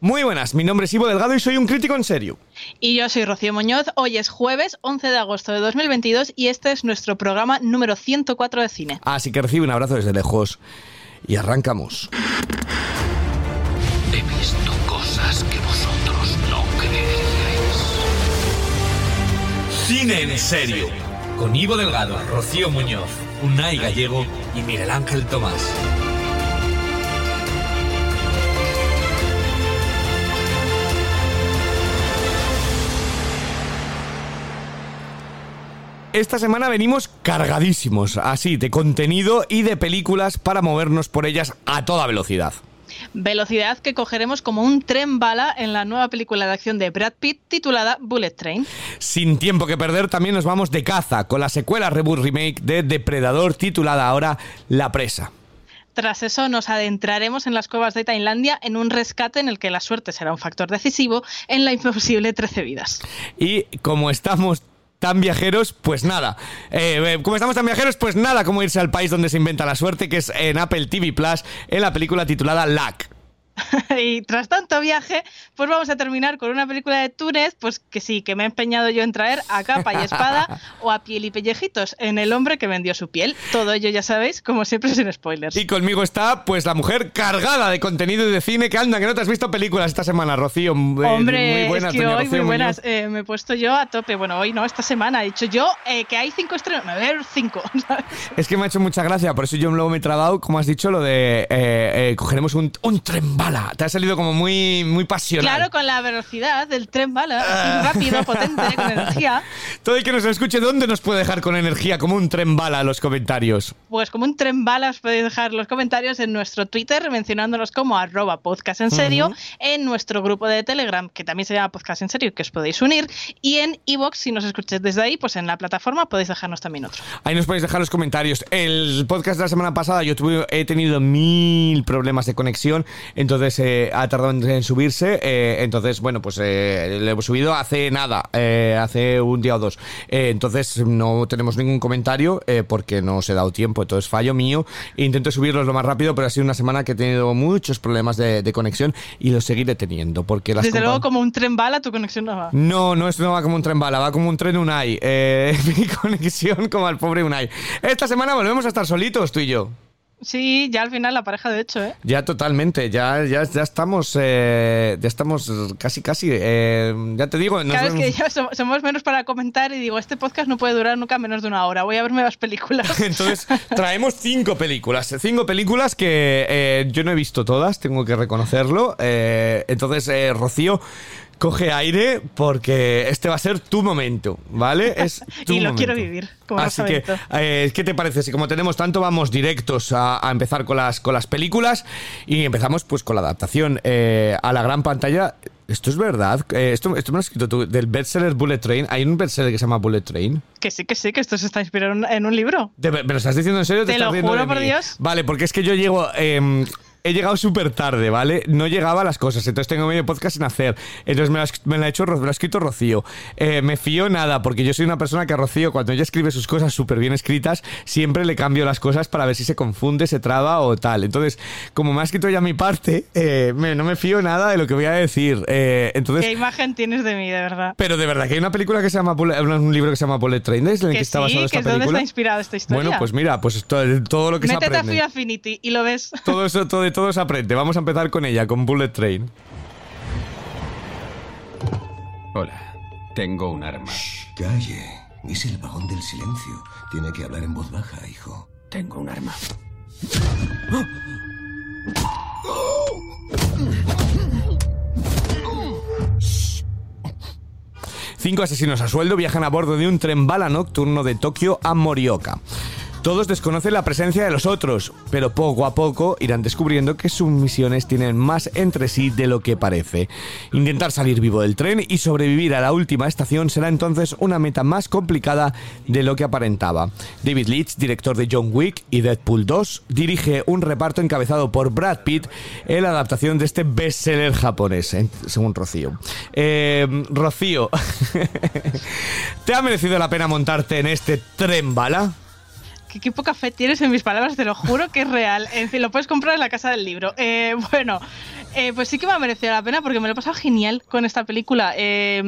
Muy buenas, mi nombre es Ivo Delgado y soy un crítico en serio. Y yo soy Rocío Muñoz. Hoy es jueves 11 de agosto de 2022 y este es nuestro programa número 104 de cine. Así que recibe un abrazo desde lejos y arrancamos. He visto cosas que vosotros no creeríais. Cine en serio. Con Ivo Delgado, Rocío Muñoz, Unai Gallego y Miguel Ángel Tomás. Esta semana venimos cargadísimos, así, de contenido y de películas para movernos por ellas a toda velocidad. Velocidad que cogeremos como un tren bala en la nueva película de acción de Brad Pitt titulada Bullet Train. Sin tiempo que perder, también nos vamos de caza con la secuela reboot remake de Depredador titulada ahora La Presa. Tras eso nos adentraremos en las cuevas de Tailandia en un rescate en el que la suerte será un factor decisivo en la imposible 13 vidas. Y como estamos tan viajeros, pues nada. Eh, eh, como estamos tan viajeros, pues nada, como irse al país donde se inventa la suerte, que es en Apple TV Plus, en la película titulada Luck. y tras tanto viaje, pues vamos a terminar con una película de Túnez, pues que sí, que me he empeñado yo en traer a capa y espada o a piel y pellejitos en el hombre que vendió su piel. Todo ello ya sabéis, como siempre sin spoilers. Y conmigo está, pues la mujer cargada de contenido y de cine que anda, que no te has visto películas esta semana, Rocío. Eh, hombre, muy buenas, es que hoy muy buenas. Eh, me he puesto yo a tope. Bueno, hoy no, esta semana. He dicho yo eh, que hay cinco estrenos. A ver, cinco. Es que me ha hecho mucha gracia, por eso yo luego me he trabado, como has dicho, lo de cogeremos un, un tren te ha salido como muy, muy pasional. Claro, con la velocidad del tren bala, ah. rápido, potente, con energía. Todo el que nos escuche, ¿dónde nos puede dejar con energía como un tren bala los comentarios? Pues como un tren bala os podéis dejar los comentarios en nuestro Twitter mencionándolos como arroba podcast en serio, en nuestro grupo de Telegram, que también se llama podcast en serio, que os podéis unir, y en iVoox, si nos escucháis desde ahí, pues en la plataforma podéis dejarnos también otro. Ahí nos podéis dejar los comentarios. El podcast de la semana pasada yo tuve, he tenido mil problemas de conexión, entonces eh, ha tardado en, subirse. Eh, entonces, bueno, pues eh, le hemos subido hace nada, hace un día o dos. entonces no tenemos ningún comentario porque no os he dado tiempo. Entonces, fallo mío. Intento subirlos lo más rápido, pero ha sido una semana que he tenido muchos problemas de, conexión y los seguiré teniendo. Porque las Desde luego, como un tren bala, tu conexión no va. No, no, es, no va como un tren bala, va como un tren Unai. mi conexión como al pobre Unai. Esta semana volvemos a estar solitos, tú y yo. Sí, ya al final la pareja de hecho, ¿eh? Ya totalmente, ya, ya, ya estamos, eh, ya estamos casi, casi, eh, ya te digo. Cada vez que ya somos, menos para comentar y digo, este podcast no puede durar nunca menos de una hora, voy a verme las películas. Entonces, traemos cinco películas, cinco películas que eh, yo no he visto todas, tengo que reconocerlo. entonces, Rocío coge aire porque este va a ser tu momento, ¿vale? Es y lo quiero vivir. Como Así que, eh, ¿qué te parece? Si como tenemos tanto, vamos directos a, empezar con las, con las películas y empezamos pues con la adaptación eh, a la gran pantalla. ¿Esto es verdad? Eh, esto, esto, me lo has escrito tú, del bestseller Bullet Train. ¿Hay un bestseller que se llama Bullet Train? Que sí, que sí, que esto se está inspirado en un libro. ¿Me lo estás diciendo en serio? Te, lo juro por Dios. Vale, porque es que yo llego... He llegado súper tarde, ¿vale? No llegaba a las cosas, entonces tengo medio podcast sin hacer. Entonces me lo, ha, hecho, me lo ha escrito Rocío. Eh, me fío nada, porque yo soy una persona que a Rocío, cuando ella escribe sus cosas súper bien escritas, siempre le cambio las cosas para ver si se confunde, se traba o tal. Entonces, como me ha escrito ya mi parte, eh, no me fío nada de lo que voy a decir. Eh, entonces, ¿Qué imagen tienes de mí, de verdad? Pero de verdad, que hay una película que se llama, un libro que se llama Bullet Train, ¿es en el que, está basado esta película? ¿Dónde está inspirada esta historia? Bueno, pues mira, pues todo, lo que Métete se aprende. Métete a Free Affinity y lo ves. Todo eso, todo, todo se aprende. Vamos a empezar con ella, con Bullet Train. Hola, tengo un arma. calle. Es el vagón del silencio. Tiene que hablar en voz baja, hijo. Tengo un arma. Cinco asesinos a sueldo viajan a bordo de un tren bala nocturno de Tokio a Morioka. Todos desconocen la presencia de los otros, pero poco a poco irán descubriendo que sus misiones tienen más entre sí de lo que parece. Intentar salir vivo del tren y sobrevivir a la última estación será entonces una meta más complicada de lo que aparentaba. David Leitch, director de John Wick y Deadpool 2, dirige un reparto encabezado por Brad Pitt en la adaptación de este bestseller japonés, según Rocío. Eh, Rocío, ¿te ha merecido la pena montarte en este tren bala? Qué, poca fe tienes en mis palabras, te lo juro que es real. En fin, lo puedes comprar en la casa del libro. Eh, bueno, Eh, pues sí que me ha merecido la pena porque me lo he pasado genial con esta película. Eh,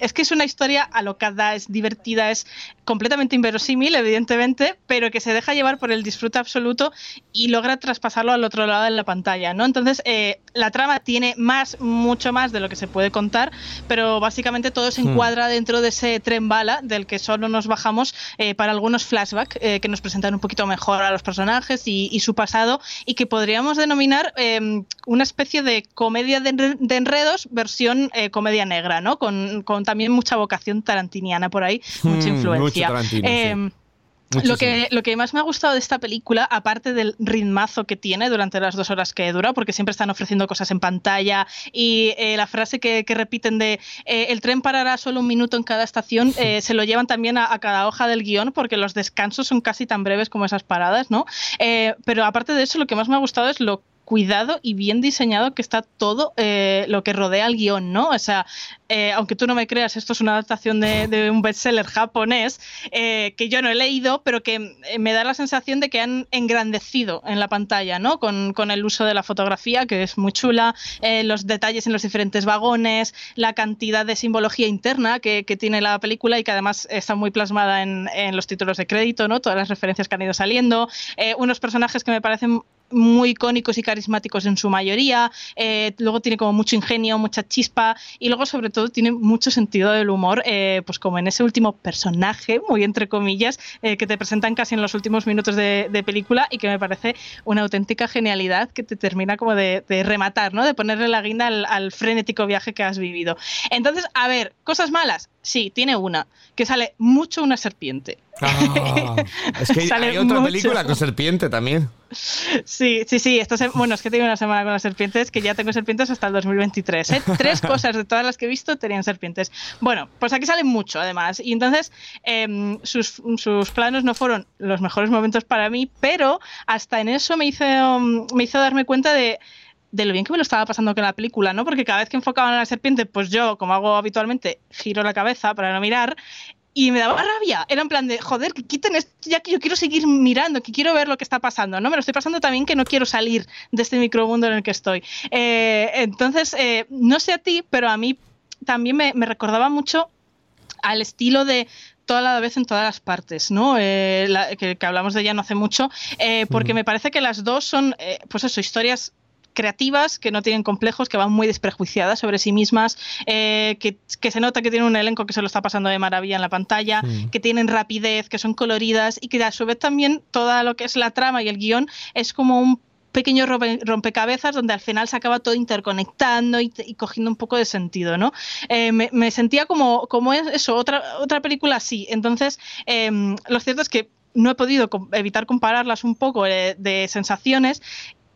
es que es una historia alocada, es divertida, es completamente inverosímil, evidentemente, pero que se deja llevar por el disfrute absoluto y logra traspasarlo al otro lado de la pantalla, ¿no? Entonces, eh, la trama tiene más, mucho más de lo que se puede contar, pero básicamente todo se encuadra dentro de ese tren bala del que solo nos bajamos para algunos flashbacks que nos presentan un poquito mejor a los personajes y, su pasado y que podríamos denominar una especie de comedia de, enredos versión comedia negra, ¿no? Con, con también mucha vocación tarantiniana por ahí, mucha Hmm, influencia. mucho Tarantino, sí. Em, lo que, lo que más me ha gustado de esta película, aparte del ritmazo que tiene durante las dos horas que dura, porque siempre están ofreciendo cosas en pantalla y eh, la frase que, que repiten de eh, el tren parará solo un minuto en cada estación, eh, se lo llevan también a, a cada hoja del guion, porque los descansos son casi tan breves como esas paradas, ¿no? Eh, pero aparte de eso, lo que más me ha gustado es lo cuidado y bien diseñado que está todo eh, lo que rodea al guion, ¿no? O sea, eh, aunque tú no me creas, esto es una adaptación de, de un bestseller japonés eh, que yo no he leído, pero que me da la sensación de que han engrandecido en la pantalla, ¿no? Con, con el uso de la fotografía, que es muy chula, los detalles en los diferentes vagones, la cantidad de simbología interna que, que tiene la película y que además está muy plasmada en, en, los títulos de crédito, ¿no? Todas las referencias que han ido saliendo, unos personajes que me parecen muy icónicos y carismáticos en su mayoría, eh, luego tiene como mucho ingenio, mucha chispa y luego sobre todo tiene mucho sentido del humor, eh, pues como en ese último personaje, muy entre comillas, eh, que te presentan casi en los últimos minutos de, película y que me parece una auténtica genialidad que te termina como de, rematar, ¿no? de ponerle la guinda al frenético viaje que has vivido. Entonces, a ver, cosas malas, sí, tiene una, que sale mucho una serpiente. Ah, es que hay, hay otra mucho. película con serpiente también. Sí, sí, sí. Esta bueno, es que tengo una semana con las serpientes que ya tengo serpientes hasta el 2023. ¿eh? Tres cosas de todas las que he visto tenían serpientes. Bueno, pues aquí salen mucho además. Y entonces eh, sus, sus, planos no fueron los mejores momentos para mí, pero hasta en eso me hizo, me hizo darme cuenta de de lo bien que me lo estaba pasando con la película, ¿no? Porque cada vez que enfocaban a la serpiente, pues yo, como hago habitualmente, giro la cabeza para no mirar y me daba rabia. Era en plan de, joder, que quiten esto ya que yo quiero seguir mirando, que quiero ver lo que está pasando, ¿no? Me lo estoy pasando también que no quiero salir de este micromundo en el que estoy. Eh, entonces, eh, no sé a ti, pero a mí también me, me recordaba mucho al estilo de toda la vez en todas las partes, ¿no? Eh, la, que, que, hablamos de ella no hace mucho, eh, porque me parece que las dos son, eh, pues eso, historias creativas, que no tienen complejos, que van muy desprejuiciadas sobre sí mismas, eh, que, que, se nota que tienen un elenco que se lo está pasando de maravilla en la pantalla, que tienen rapidez, que son coloridas y que a su vez también toda lo que es la trama y el guion es como un pequeño rompecabezas donde al final se acaba todo interconectando y, y cogiendo un poco de sentido, ¿no? Eh, me, me, sentía como, como eso, otra, otra película así. Entonces, eh, lo cierto es que no he podido evitar compararlas un poco de, de sensaciones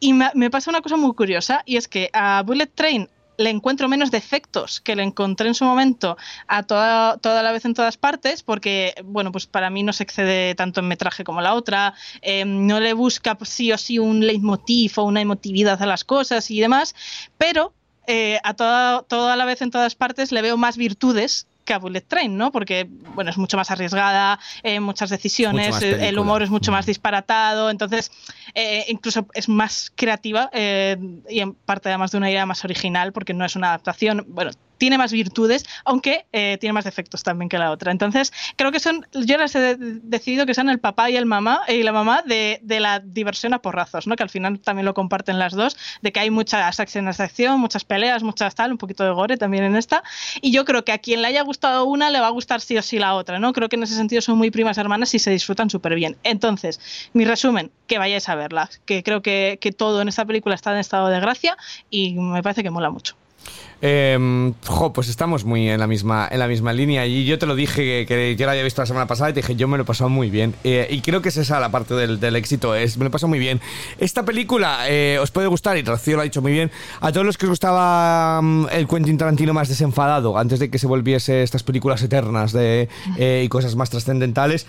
y me, pasa una cosa muy curiosa y es que a Bullet Train le encuentro menos defectos que le encontré en su momento a toda, toda la vez en todas partes, porque, bueno, pues para mí no se excede tanto en metraje como la otra, eh, no le busca sí o sí un leitmotiv o una emotividad a las cosas y demás, pero eh, a toda, toda la vez en todas partes le veo más virtudes que a Bullet Train, ¿no? Porque, bueno, es mucho más arriesgada, eh, muchas decisiones, mucho el humor es mucho más disparatado, entonces eh, incluso es más creativa eh, y en parte además de una idea más original, porque no es una adaptación, bueno, tiene más virtudes, aunque eh, tiene más defectos también que la otra. Entonces, creo que son, yo las he decidido que son el papá y el mamá y la mamá de, de, la diversión a porrazos, ¿no? Que al final también lo comparten las dos, de que hay muchas acciones de acción, muchas peleas, muchas tal, un poquito de gore también en esta. Y yo creo que a quien le haya gustado una le va a gustar sí o sí la otra, ¿no? Creo que en ese sentido son muy primas hermanas y se disfrutan súper bien. Entonces, mi resumen, que vayáis a verlas, que creo que, que todo en esta película está en estado de gracia y me parece que mola mucho. Eh, jo, pues estamos muy en la misma en la misma línea y yo te lo dije que, yo la había visto la semana pasada y te dije yo me lo he pasado muy bien. Eh, y creo que es esa la parte del, éxito es me lo he pasado muy bien. Esta película eh, os puede gustar y Rocío lo ha dicho muy bien. A todos los que os gustaba um, el Quentin Tarantino más desenfadado antes de que se volviese estas películas eternas de, eh, y cosas más trascendentales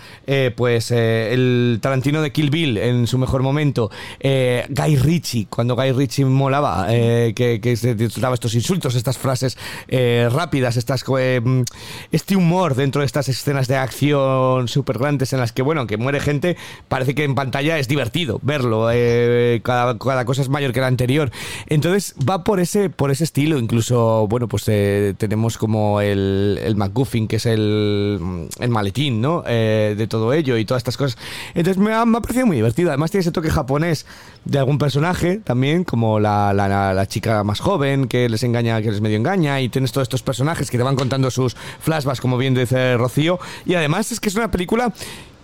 pues el Tarantino de Kill Bill en su mejor momento Guy Ritchie cuando Guy Ritchie molaba que, que se disfrutaba estos insultos, estas frases eh, rápidas, eh, este humor dentro de estas escenas de acción súper grandes en las que, bueno, que muere gente, parece que en pantalla es divertido verlo, eh, cada, cosa es mayor que la anterior. Entonces va por ese, por ese estilo, incluso, bueno, pues tenemos como el, el McGuffin, que es el, el maletín, ¿no? de todo ello y todas estas cosas. Entonces me ha, me ha parecido muy divertido. Además tiene ese toque japonés de algún personaje también, como la, la, chica más joven que les engaña, que les medio engaña, y tienes todos estos personajes que te van contando sus flashbacks, como bien dice Rocío. Y además es que es una película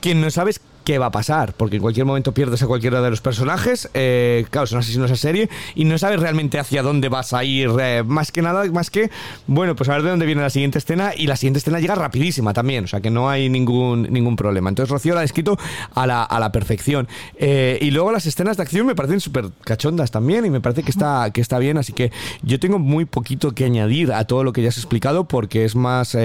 que no sabes qué va a pasar, porque en cualquier momento pierdes a cualquiera de los personajes, eh, claro, son asesinos a serie, y no sabes realmente hacia dónde vas a ir, eh, más que nada, más que, bueno, pues a ver de dónde viene la siguiente escena, y la siguiente escena llega rapidísima también, o sea que no hay ningún, ningún problema. Entonces Rocío la ha escrito a la, a la perfección. Eh, y luego las escenas de acción me parecen súper cachondas también, y me parece que está, que está bien, así que yo tengo muy poquito que añadir a todo lo que ya has explicado, porque es más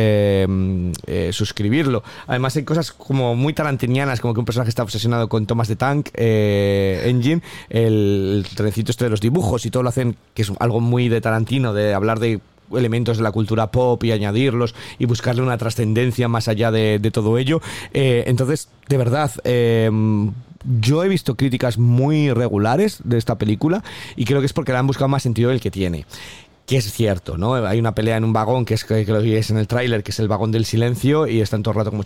suscribirlo. Además hay cosas como muy tarantinianas, como que un personaje está obsesionado con Thomas de Tank eh, Engine, el, trencito este de los dibujos y todo lo hacen, que es algo muy de Tarantino, de hablar de elementos de la cultura pop y añadirlos y buscarle una trascendencia más allá de, todo ello. Eh, entonces, de verdad, eh, yo he visto críticas muy regulares de esta película y creo que es porque le han buscado más sentido del que tiene que es cierto, ¿no? Hay una pelea en un vagón que es que, lo es en el tráiler, que es el vagón del silencio y están todo el rato como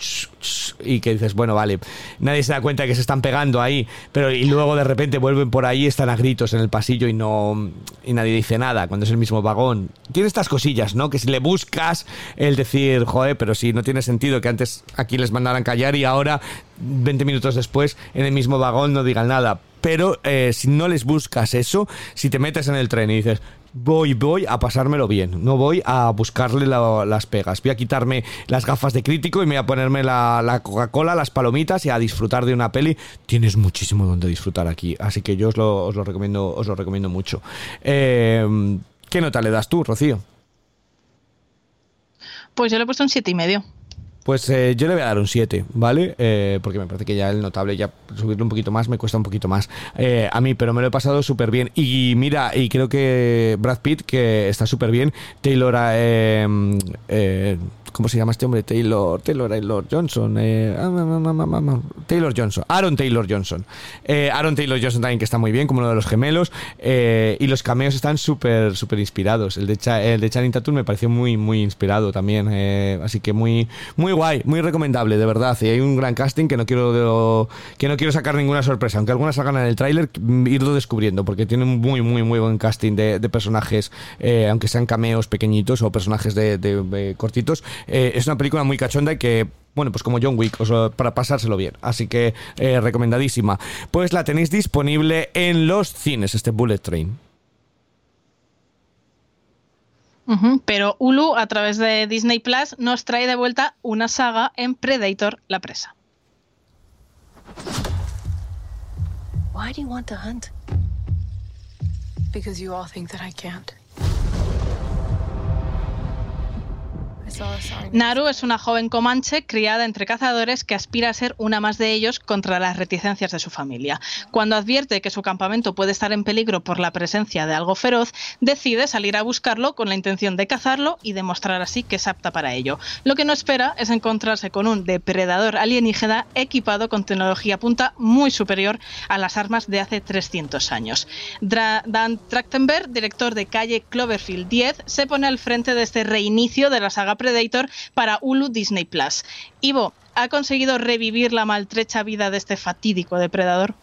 y que dices, bueno, vale, nadie se da cuenta de que se están pegando ahí, pero y luego de repente vuelven por ahí, están a gritos en el pasillo y no y nadie dice nada cuando es el mismo vagón. Tiene estas cosillas, ¿no? Que si le buscas el decir, joder, pero si no tiene sentido que antes aquí les mandaran callar y ahora 20 minutos después en el mismo vagón no digan nada. Pero eh, si no les buscas eso, si te metes en el tren y dices, voy, voy a pasármelo bien. No voy a buscarle las pegas. Voy a quitarme las gafas de crítico y me voy a ponerme la, Coca-Cola, las palomitas y a disfrutar de una peli. Tienes muchísimo donde disfrutar aquí. Así que yo os lo, os lo recomiendo, os lo recomiendo mucho. Eh, ¿Qué nota le das tú, Rocío? Pues yo le he puesto un siete y medio. Pues eh, yo le voy a dar un 7, ¿vale? Eh, porque me parece que ya el notable, ya subirlo un poquito más, me cuesta un poquito más eh, a mí, pero me lo he pasado súper bien. Y mira, y creo que Brad Pitt, que está súper bien, Taylor... Eh, ¿Cómo se llama este hombre? Taylor, Taylor, Taylor Johnson. Eh, ah, Taylor Johnson. Aaron Taylor Johnson. Eh, Aaron Taylor Johnson también que está muy bien, como uno de los gemelos. Eh, y los cameos están súper, súper inspirados. El de, el de Channing Tatum me pareció muy, muy inspirado también. así que muy, muy guay, muy recomendable, de verdad. Y hay un gran casting que no quiero, que no quiero sacar ninguna sorpresa. Aunque algunas salgan en el tráiler, irlo descubriendo, porque tiene un muy, muy, muy buen casting de, personajes, aunque sean cameos pequeñitos o personajes de cortitos. Eh, es una película muy cachonda y que bueno, pues como John Wick, para pasárselo bien. Así que eh, recomendadísima. Pues la tenéis disponible en los cines, este Bullet Train. Pero Hulu, a través de Disney Plus, nos trae de vuelta una saga en Predator, la presa. Why do you want to hunt? Because you all think that I can't. Naru es una joven comanche criada entre cazadores que aspira a ser una más de ellos contra las reticencias de su familia. Cuando advierte que su campamento puede estar en peligro por la presencia de algo feroz, decide salir a buscarlo con la intención de cazarlo y demostrar así que es apta para ello. Lo que no espera es encontrarse con un depredador alienígena equipado con tecnología punta muy superior a las armas de hace 300 años. Dan Trachtenberg, director de Calle Cloverfield 10, se pone al frente de este reinicio de la saga Predator para Hulu Disney Plus. Ivo, ¿ha conseguido revivir la maltrecha vida de este fatídico depredador?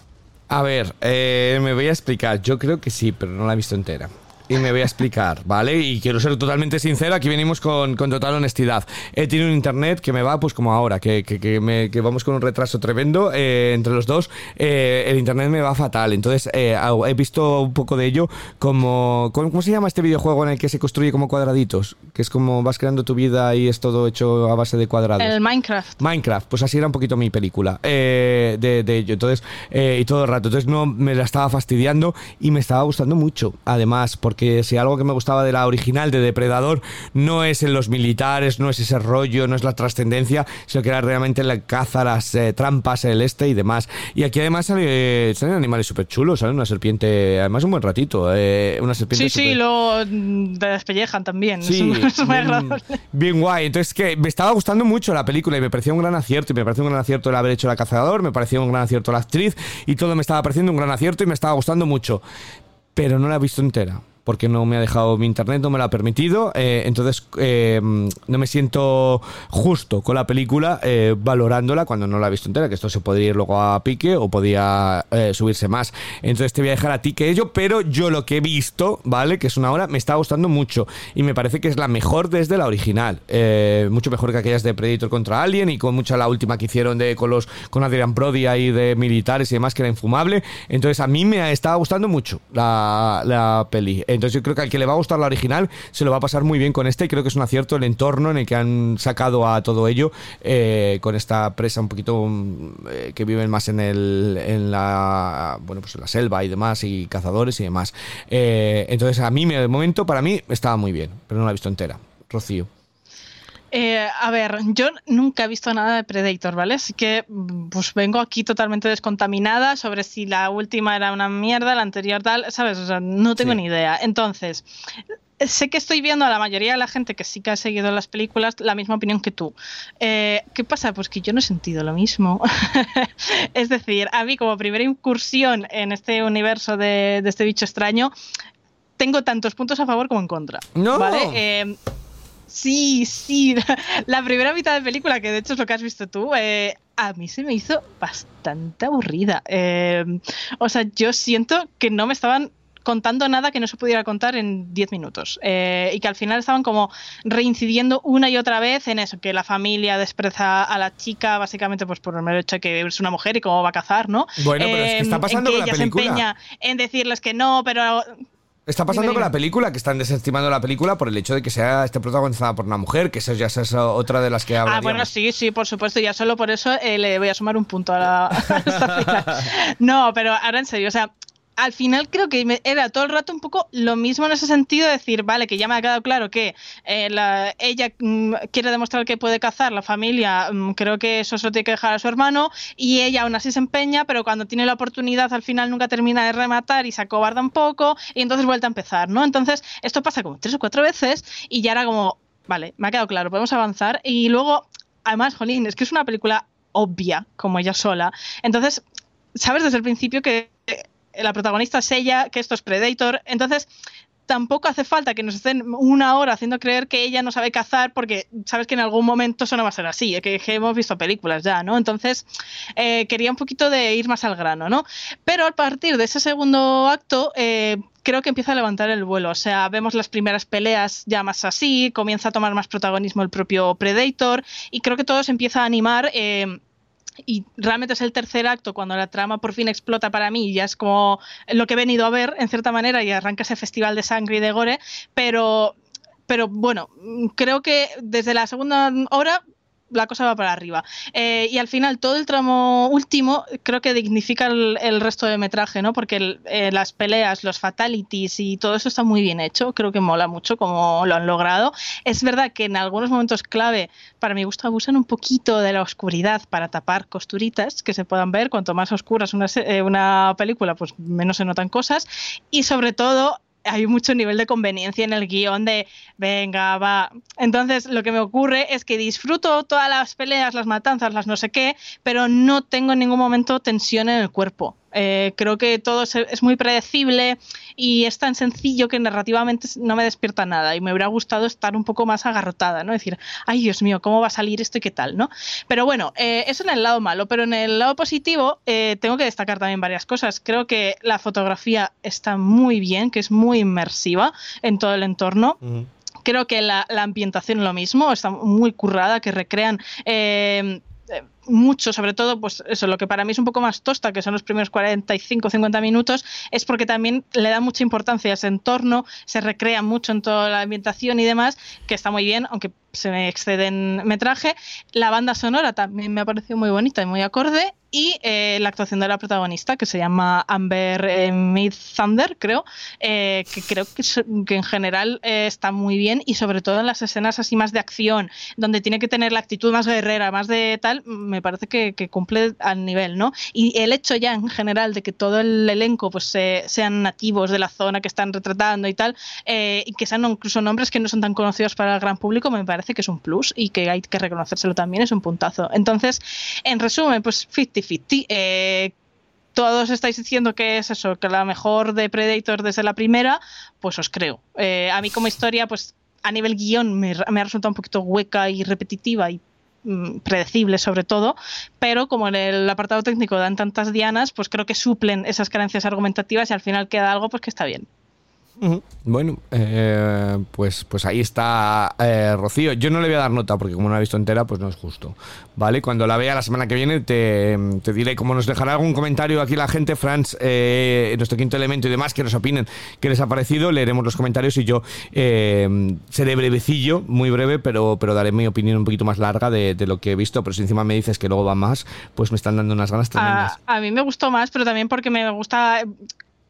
A ver, eh, me voy a explicar. Yo creo que sí, pero no la he visto entera y me voy a explicar, ¿vale? Y quiero ser totalmente sincero, aquí venimos con, total honestidad. He tenido un internet que me va pues como ahora, que, que, vamos con un retraso tremendo eh, entre los dos. Eh, el internet me va fatal, entonces eh, he visto un poco de ello como, ¿Cómo se llama este videojuego en el que se construye como cuadraditos? Que es como vas creando tu vida y es todo hecho a base de cuadrados. El Minecraft. Minecraft, pues así era un poquito mi película de, de, ello. Entonces, y todo el rato. Entonces no me la estaba fastidiando y me estaba gustando mucho, además, porque porque si algo que me gustaba de la original de Depredador no es en los militares, no es ese rollo, no es la trascendencia, sino que era realmente la caza, las eh, trampas, el este y demás. Y aquí además sale- salen animales súper chulos, sale una serpiente, además un buen ratito, eh, una serpiente Sí, sí, súper- lo despellejan también. Sí, es, bien, bien guay. Entonces, que me estaba gustando mucho la película y me parecía un gran acierto. Y me pareció un gran acierto el haber hecho La Cazador, me parecía un gran acierto la actriz y todo me estaba pareciendo un gran acierto y me estaba gustando mucho. Pero no la he visto entera. Porque no me ha dejado mi internet, no me lo ha permitido. eh, entonces, eh, no me siento justo con la película eh, valorándola cuando no la he visto entera. Que esto se podría ir luego a pique o podía eh, subirse más. Entonces, te voy a dejar a ti que ello. Pero yo lo que he visto, ¿vale? Que es una hora, me está gustando mucho. Y me parece que es la mejor desde la original. Mucho mejor que aquellas de Predator contra Alien y con mucha la última que hicieron de con los con Adrian Brody ahí de militares y demás que era infumable. Entonces a mí me estaba gustando mucho la, la peli. Entonces yo creo que al que le va a gustar la original se lo va a pasar muy bien con esta y creo que es un acierto el entorno en el que han sacado a todo ello eh, con esta presa un poquito mm, eh, que viven más en el en la bueno pues en la selva y demás y cazadores y demás. Eh, entonces a mí de momento para mí estaba muy bien, pero no la he visto entera. Rocío. Eh, a ver, yo nunca he visto nada de Predator, ¿vale? Así que pues vengo aquí totalmente descontaminada sobre si la última era una mierda, la anterior tal, ¿sabes? O sea, no tengo Sí. ni idea. Entonces, sé que estoy viendo a la mayoría de la gente que sí que ha seguido las películas la misma opinión que tú. Eh, ¿Qué pasa? Pues que yo no he sentido lo mismo. es decir, a mí como primera incursión en este universo de, de este bicho extraño, tengo tantos puntos a favor como en contra. ¡No! ¿Vale? Eh, Sí, sí. La primera mitad de película, que de hecho es lo que has visto tú, eh, a mí se me hizo bastante aburrida. Eh, o sea, yo siento que no me estaban contando nada que no se pudiera contar en 10 minutos. Eh, y que al final estaban como reincidiendo una y otra vez en eso, que la familia despreza a la chica básicamente pues por el mero hecho de que es una mujer y cómo va a cazar, ¿no? Bueno, pero es que está En- pasando en que con la ella película. se empeña en decirles que no, pero Está pasando Dime, con la película, que están desestimando la película por el hecho de que sea esté protagonizada por una mujer, que eso ya es otra de las que Ah, hablaríamos. bueno, sí, sí, por supuesto. Ya solo por eso eh, le voy a sumar un punto a la. a esta. No, pero ahora en serio, o sea. Al final creo que era todo el rato un poco lo mismo en ese sentido, de decir, vale, que ya me ha quedado claro que eh, la- ella mm, quiere demostrar que puede cazar, la familia mm, creo que eso se lo tiene que dejar a su hermano y ella aún así se empeña, pero cuando tiene la oportunidad al final nunca termina de rematar y se acobarda un poco y entonces vuelve a empezar, ¿no? Entonces esto pasa como tres o cuatro veces y ya era como, vale, me ha quedado claro, podemos avanzar. Y luego, además, Jolín, es que es una película obvia, como ella sola. Entonces, sabes desde el principio que la protagonista es ella, que esto es Predator. Entonces, tampoco hace falta que nos estén una hora haciendo creer que ella no sabe cazar, porque sabes que en algún momento eso no va a ser así, eh, que, que hemos visto películas ya, ¿no? Entonces, eh, quería un poquito de ir más al grano, ¿no? Pero a partir de ese segundo acto, eh, creo que empieza a levantar el vuelo. O sea, vemos las primeras peleas ya más así, comienza a tomar más protagonismo el propio Predator, y creo que todo se empieza a animar. Y realmente es el tercer acto cuando la trama por fin explota para mí y ya es como lo que he venido a ver en cierta manera y arranca ese festival de sangre y de gore, pero, pero bueno, creo que desde la segunda hora la cosa va para arriba. Eh, y al final, todo el tramo último creo que dignifica el, resto del metraje, ¿no? Porque eh, las peleas, los fatalities y todo eso está muy bien hecho. Creo que mola mucho como lo han logrado. Es verdad que en algunos momentos clave, para mi gusto, abusan un poquito de la oscuridad para tapar costuritas que se puedan ver. Cuanto más oscura es una, eh, una película, pues menos se notan cosas. Y sobre todo, hay mucho nivel de conveniencia en el guion de venga, va. Entonces, lo que me ocurre es que disfruto todas las peleas, las matanzas, las no sé qué, pero no tengo en ningún momento tensión en el cuerpo. Eh, creo que todo es, es muy predecible y es tan sencillo que narrativamente no me despierta nada y me hubiera gustado estar un poco más agarrotada, ¿no? Decir, ay Dios mío, ¿cómo va a salir esto y qué tal, ¿no? Pero bueno, eh, eso en el lado malo, pero en el lado positivo eh, tengo que destacar también varias cosas. Creo que la fotografía está muy bien, que es muy inmersiva en todo el entorno. Creo que la, la ambientación lo mismo, está muy currada, que recrean eh, mucho, sobre todo, pues eso, lo que para mí es un poco más tosta, que son los primeros 45, 50 minutos, es porque también le da mucha importancia a ese entorno, se recrea mucho en toda la ambientación y demás, que está muy bien, aunque se me excede en metraje. La banda sonora también me ha parecido muy bonita y muy acorde. Y eh, la actuación de la protagonista, que se llama Amber eh, Thunder, creo, eh, que creo que, que en general eh, está muy bien y sobre todo en las escenas así más de acción, donde tiene que tener la actitud más guerrera, más de tal, me parece que, cumple al nivel, ¿no? Y el hecho ya en general de que todo el elenco pues sean nativos de la zona que están retratando y tal, y que sean incluso nombres que no son tan conocidos para el gran público, me parece que es un plus y que hay que reconocérselo también, es un puntazo. Entonces, en resumen, pues 50-50. Eh, todos estáis diciendo que es eso, que la mejor de Predator desde la primera, pues os creo. Eh, a mí como historia, pues a nivel guion me, me, ha resultado un poquito hueca y repetitiva y predecible sobre todo, pero como en el apartado técnico dan tantas dianas, pues creo que suplen esas carencias argumentativas y al final queda algo pues que está bien. Bueno, eh, pues, pues ahí está eh, Rocío. Yo no le voy a dar nota porque como no la he visto entera, pues no es justo. ¿Vale? Cuando la vea la semana que viene te, te diré, como nos dejará algún comentario aquí la gente, Franz, eh, nuestro quinto elemento y demás, que nos opinen qué les ha parecido, leeremos los comentarios y yo eh, seré brevecillo, muy breve, pero, pero daré mi opinión un poquito más larga de, de, lo que he visto. Pero si encima me dices que luego va más, pues me están dando unas ganas tremendas. A, a mí me gustó más, pero también porque me gusta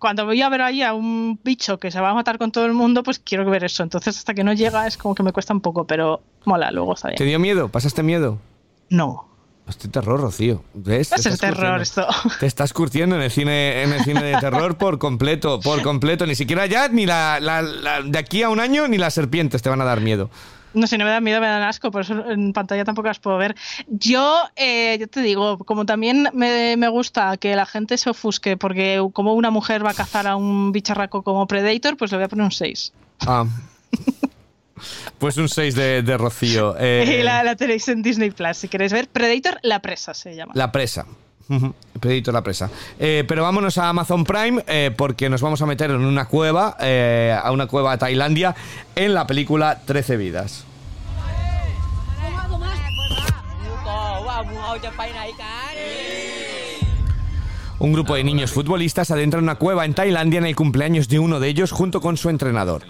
cuando voy a ver ahí a un bicho que se va a matar con todo el mundo, pues quiero ver eso. Entonces, hasta que no llega, es como que me cuesta un poco, pero mola, luego está bien. ¿Te dio miedo? ¿Pasaste miedo? No. Este terror, Rocío. ¿Ves? Es el terror esto. Te estás curtiendo en el cine, en el cine de terror por completo, por completo. Ni siquiera ya, ni la, la, la, de aquí a un año, ni las serpientes te van a dar miedo. No sé, no me da miedo, me dan asco, por eso en pantalla tampoco las puedo ver. Yo, eh, yo te digo, como también me, me, gusta que la gente se ofusque, porque como una mujer va a cazar a un bicharraco como Predator, pues le voy a poner un 6. Ah. Pues un 6 de, de Rocío. Eh, la, tenéis en Disney Plus, si queréis ver. Predator, la presa se llama. La presa. Pedito la presa. Eh, pero vámonos a Amazon Prime eh, porque nos vamos a meter en una cueva, eh, a una cueva a Tailandia, en la película 13 vidas. Un grupo de niños futbolistas adentra en una cueva en Tailandia en el cumpleaños de uno de ellos junto con su entrenador.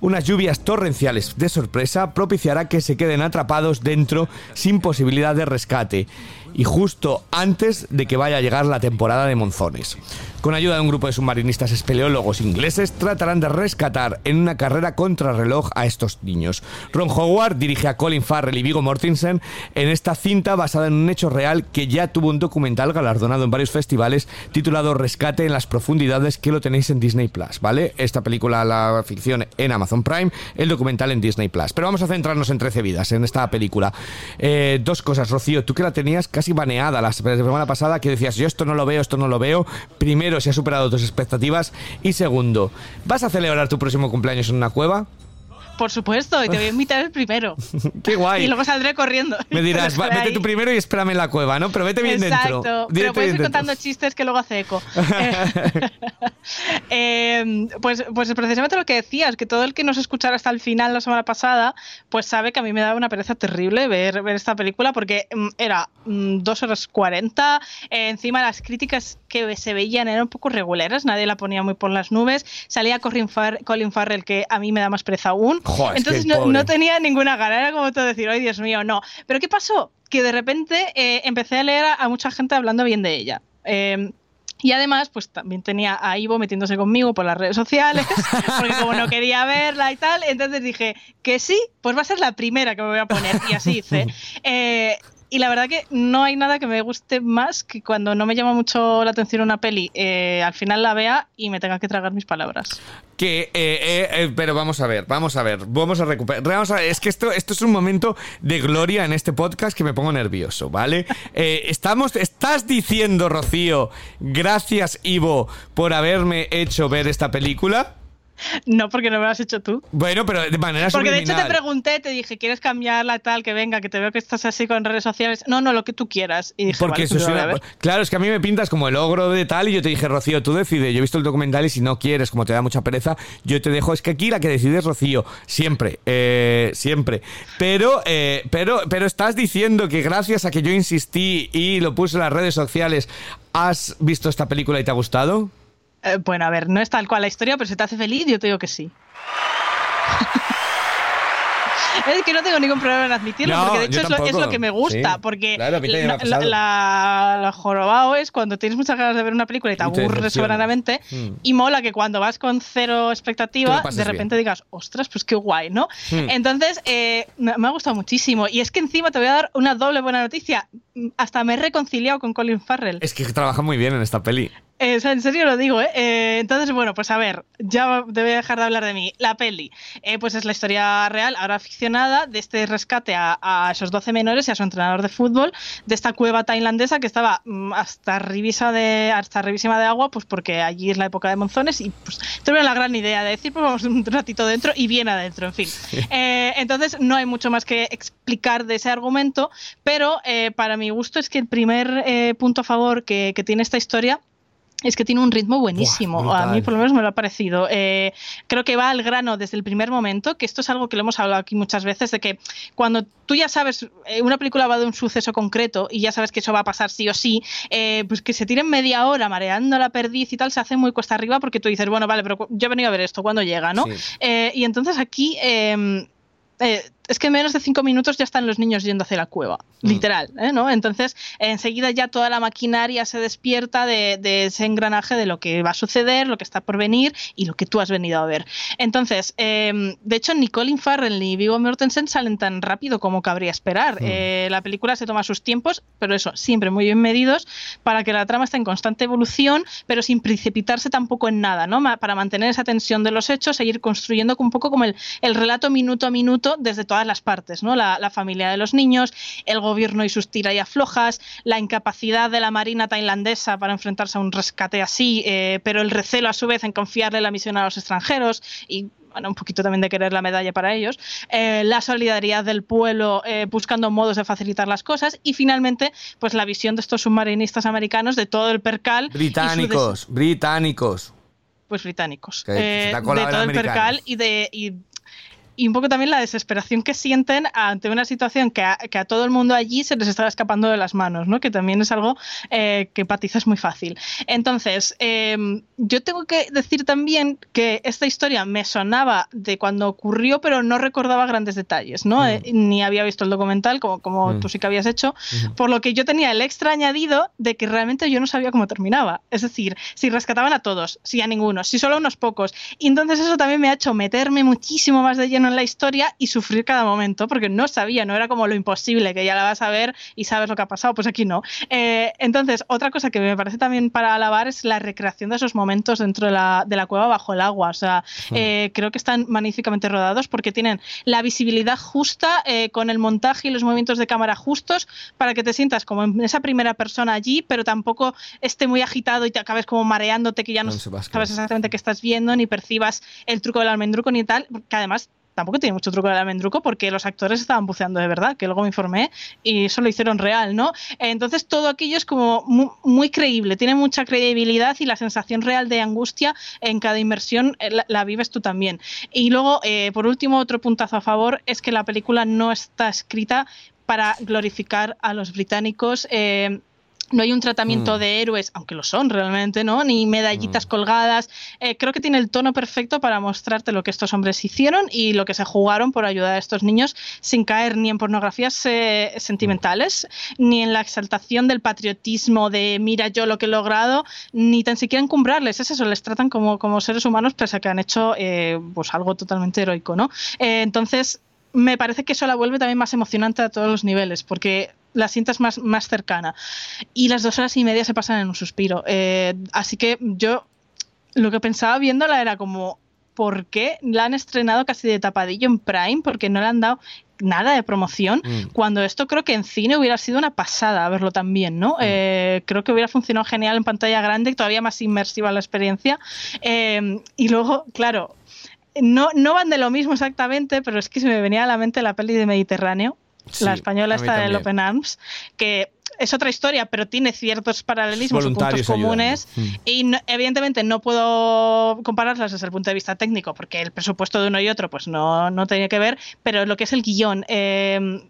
Unas lluvias torrenciales de sorpresa propiciará que se queden atrapados dentro sin posibilidad de rescate y justo antes de que vaya a llegar la temporada de monzones. Con ayuda de un grupo de submarinistas espeleólogos ingleses, tratarán de rescatar en una carrera contrarreloj a estos niños. Ron Howard dirige a Colin Farrell y Vigo Mortensen en esta cinta basada en un hecho real que ya tuvo un documental galardonado en varios festivales titulado Rescate en las profundidades que lo tenéis en Disney Plus, ¿vale? Esta película, la ficción en Amazon Prime, el documental en Disney Plus. Pero vamos a centrarnos en 13 vidas, en esta película. Eh, dos cosas, Rocío, tú que la tenías casi baneada la semana pasada, que decías, yo esto no lo veo, esto no lo veo. Primero, si ha superado tus expectativas. Y segundo, ¿vas a celebrar tu próximo cumpleaños en una cueva? Por supuesto, y te voy a invitar el primero. Qué guay. Y luego saldré corriendo. Me dirás, va, vete tú primero y espérame en la cueva, ¿no? Pero vete bien Exacto. dentro. Pero puedes ir contando chistes que luego hace eco. eh, pues, pues precisamente lo que decías, que todo el que nos escuchara hasta el final la semana pasada, pues sabe que a mí me daba una pereza terrible ver, ver esta película porque mm, era mm, dos horas 40. Eh, encima las críticas que se veían eran un poco regulares, nadie la ponía muy por las nubes. Salía Colin Farrell, que a mí me da más pereza aún. Entonces no, no, tenía ninguna gana, era como todo decir, ay Dios mío, no. Pero ¿qué pasó? Que de repente eh, empecé a leer a, a, mucha gente hablando bien de ella. Eh, y además, pues también tenía a Ivo metiéndose conmigo por las redes sociales, porque como no quería verla y tal, entonces dije que sí, pues va a ser la primera que me voy a poner. Y así hice. Eh, y la verdad que no hay nada que me guste más que cuando no me llama mucho la atención una peli, eh, al final la vea y me tenga que tragar mis palabras. Que, eh, eh, pero vamos a ver, vamos a ver, vamos a recuperar. Vamos a, es que esto, esto es un momento de gloria en este podcast que me pongo nervioso, ¿vale? estamos, estás diciendo, Rocío, gracias, Ivo, por haberme hecho ver esta película. No, porque no me lo has hecho tú. Bueno, pero de manera Porque de hecho te pregunté, te dije, ¿quieres cambiarla tal? Que venga, que te veo que estás así con redes sociales. No, no, lo que tú quieras. Y dije, Porque vale, eso pues es lo voy a una- ver. Claro, es que a mí me pintas como el ogro de tal y yo te dije, Rocío, tú decides. Yo he visto el documental y si no quieres, como te da mucha pereza, yo te dejo. Es que aquí la que decide es Rocío. Siempre, eh, siempre. Pero, eh, pero, pero estás diciendo que gracias a que yo insistí y lo puse en las redes sociales, ¿has visto esta película y te ha gustado? Eh, bueno, a ver, no es tal cual la historia, pero si te hace feliz, yo te digo que sí. Es que no tengo ningún problema en admitirlo, No, porque de hecho es lo, es lo que me gusta, Sí, porque claro, la, la, pasado. la- la jorobao es cuando tienes muchas ganas de ver una película y te aburres soberanamente, Mm. y mola que cuando vas con cero expectativa, de repente bien. digas, ostras, pues qué guay, ¿no? Mm. Entonces, eh, me ha gustado muchísimo, y es que encima te voy a dar una doble buena noticia, hasta me he reconciliado con Colin Farrell. Es que trabaja muy bien en esta peli. Eh, o sea, en serio lo digo, ¿eh? Eh, Entonces, bueno, pues a ver, ya te voy a dejar de hablar de mí. La peli, eh, pues es la historia real, ahora ficcionada, de este rescate a, a esos 12 menores y a su entrenador de fútbol de esta cueva tailandesa que estaba mm, hasta arribisa de, hasta arribísima de agua, pues porque allí es la época de monzones y pues tuvieron la gran idea de decir, pues vamos un ratito dentro y bien adentro, en fin. Entonces, no hay mucho más que explicar de ese argumento, pero para mi gusto es que el primer punto a favor que, que tiene esta historia es que tiene un ritmo buenísimo. Buah, a mí por lo menos me lo ha parecido. Eh, creo que va al grano desde el primer momento, que esto es algo que lo hemos hablado aquí muchas veces, de que cuando tú ya sabes, eh, una película va de un suceso concreto y ya sabes que eso va a pasar sí o sí, eh, pues que se tiren media hora mareando la perdiz y tal, se hace muy cuesta arriba porque tú dices, bueno, vale, pero yo he venido a ver esto, ¿cuándo llega? ¿no? Sí. Y entonces aquí... eh, es que en menos de cinco minutos ya están los niños yendo hacia la cueva, Mm. literal, ¿eh? ¿no? Entonces, enseguida ya toda la maquinaria se despierta de, de ese engranaje de lo que va a suceder, lo que está por venir y lo que tú has venido a ver. Entonces, eh, de hecho, ni Colin Farrell ni Viggo Mortensen salen tan rápido como cabría esperar. Mm. Eh, la película se toma sus tiempos, pero eso, siempre muy bien medidos para que la trama esté en constante evolución, pero sin precipitarse tampoco en nada, ¿no? Para mantener esa tensión de los hechos e ir construyendo un poco como el, el relato minuto a minuto desde todas las partes, ¿no? La, la familia de los niños, el gobierno y sus tira y aflojas, la incapacidad de la marina tailandesa para enfrentarse a un rescate así, eh, pero el recelo a su vez en confiarle la misión a los extranjeros y bueno, un poquito también de querer la medalla para ellos, eh, la solidaridad del pueblo eh, buscando modos de facilitar las cosas y finalmente pues la visión de estos submarinistas americanos de todo el percal Británicos, británicos. pues británicos. Eh, de todo el percal y de. Y, y un poco también la desesperación que sienten ante una situación que a, que a todo el mundo allí se les estaba escapando de las manos, ¿no? Que también es algo eh, que empatizas muy fácil. Entonces, eh, yo tengo que decir también que esta historia me sonaba de cuando ocurrió, pero no recordaba grandes detalles, ¿no? Eh, ni había visto el documental, como, como Mm. tú sí que habías hecho, por lo que yo tenía el extra añadido de que realmente yo no sabía cómo terminaba. Es decir, si rescataban a todos, si a ninguno, si solo a unos pocos. Y entonces eso también me ha hecho meterme muchísimo más de lleno en la historia y sufrir cada momento, porque no sabía, no era como lo imposible, que ya la vas a ver y sabes lo que ha pasado, pues aquí no. Eh, entonces, otra cosa que me parece también para alabar es la recreación de esos momentos dentro de la, de la cueva bajo el agua. O sea, eh, creo que están magníficamente rodados porque tienen la visibilidad justa eh, con el montaje y los movimientos de cámara justos para que te sientas como en esa primera persona allí, pero tampoco esté muy agitado y te acabes como mareándote que ya no No sabes exactamente qué estás viendo ni percibas el truco del almendruco ni tal, que además tampoco tiene mucho truco del almendruco porque los actores estaban buceando de verdad, que luego me informé y eso lo hicieron real, ¿no? Entonces todo aquello es como mu- muy, creíble, tiene mucha credibilidad y la sensación real de angustia en cada inmersión eh, la, la vives tú también. Y luego, eh, por último, otro puntazo a favor es que la película no está escrita para glorificar a los británicos. eh, no hay un tratamiento Mm. de héroes, aunque lo son realmente, ¿no? Ni medallitas colgadas. Eh, creo que tiene el tono perfecto para mostrarte lo que estos hombres hicieron y lo que se jugaron por ayudar a estos niños sin caer ni en pornografías eh, sentimentales, ni en la exaltación del patriotismo de mira yo lo que he logrado, ni tan siquiera encumbrarles. Es eso, les tratan como, como seres humanos pese a que han hecho eh, pues algo totalmente heroico, ¿no? Eh, entonces, me parece que eso la vuelve también más emocionante a todos los niveles, porque la sientas más, más cercana. Y las dos horas y media se pasan en un suspiro. Eh, así que yo lo que pensaba viéndola era como, ¿por qué la han estrenado casi de tapadillo en Prime? Porque no le han dado nada de promoción, Mm. cuando esto creo que en cine hubiera sido una pasada verlo también, ¿no? Eh, creo que hubiera funcionado genial en pantalla grande, todavía más inmersiva la experiencia. Eh, y luego, claro, no, no van de lo mismo exactamente, pero es que se me venía a la mente la peli de Mediterráneo, Sí, la española está también. Open Arms, que es otra historia, pero tiene ciertos paralelismos o puntos comunes. Mm. Y no- evidentemente no puedo compararlas desde el punto de vista técnico, porque el presupuesto de uno y otro pues no, no tiene que ver, pero lo que es el guion. eh,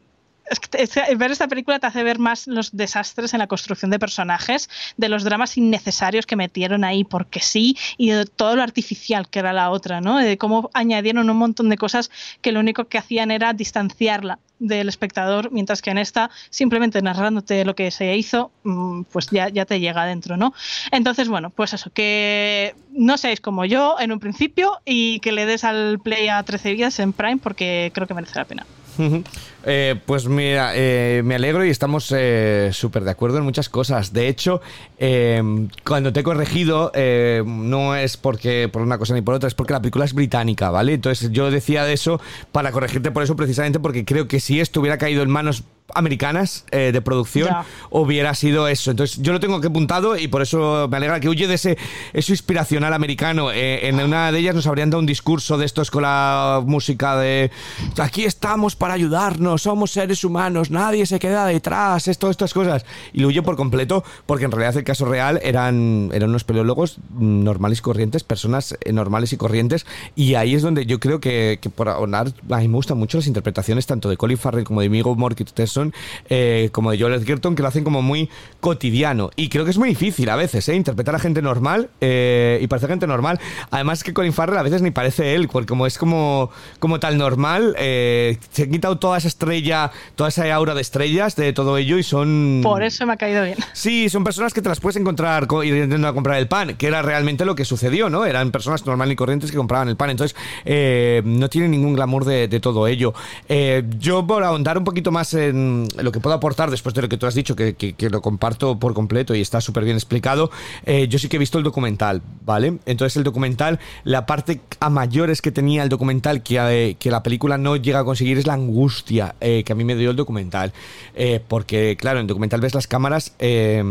ver esta película te hace ver más los desastres en la construcción de personajes, de los dramas innecesarios que metieron ahí porque sí, y de todo lo artificial que era la otra, ¿no? De cómo añadieron un montón de cosas que lo único que hacían era distanciarla del espectador, mientras que en esta, simplemente narrándote lo que se hizo, mm, pues ya, ya te llega adentro, ¿no? Entonces, bueno, pues eso, que no seáis como yo en un principio y que le des al play a 13 vidas en Prime porque creo que merece la pena. Eh, pues mira, eh, me alegro y estamos eh, súper de acuerdo en muchas cosas. De hecho, eh, cuando te he corregido, eh, no es porque por una cosa ni por otra, es porque la película es británica, ¿vale? Entonces yo decía de eso para corregirte por eso precisamente, porque creo que si esto hubiera caído en manos americanas eh, de producción Ya. hubiera sido eso entonces yo lo tengo que apuntado y por eso me alegra que huye de ese eso inspiracional americano Eh, en una de ellas nos habrían dado un discurso de estos con la música de aquí estamos para ayudarnos somos seres humanos nadie se queda detrás esto estas cosas y lo huye por completo porque en realidad el caso real eran eran unos peleólogos normales y corrientes personas eh, normales y corrientes y ahí es donde yo creo que, que por ahonar a mí me gustan mucho las interpretaciones tanto de Colin Farrell como de Migo Mortensen eh, como de Joel Edgerton que lo hacen como muy cotidiano y creo que es muy difícil a veces ¿eh? interpretar a gente normal eh, y parece gente normal además que Colin Farrell a veces ni parece él porque como es como como tal normal eh, se han quitado toda esa estrella toda esa aura de estrellas de todo ello y son Por eso me ha caído bien. Sí, son personas que te las puedes encontrar co- ir intentando comprar el pan, que era realmente lo que sucedió, ¿no? Eran personas normales y corrientes que compraban el pan. Entonces, eh, no tiene ningún glamour de, de todo ello. Eh, yo, por ahondar un poquito más en lo que puedo aportar después de lo que tú has dicho, que, que- que lo comparto por completo y está súper bien explicado, eh, yo sí que he visto el documental, ¿vale? Entonces, el documental, la parte a mayores que tenía el documental que, eh, que la película no llega a conseguir es la angustia eh, que a mí me dio el documental. Eh, porque, claro, en el documental ves las cámaras eh,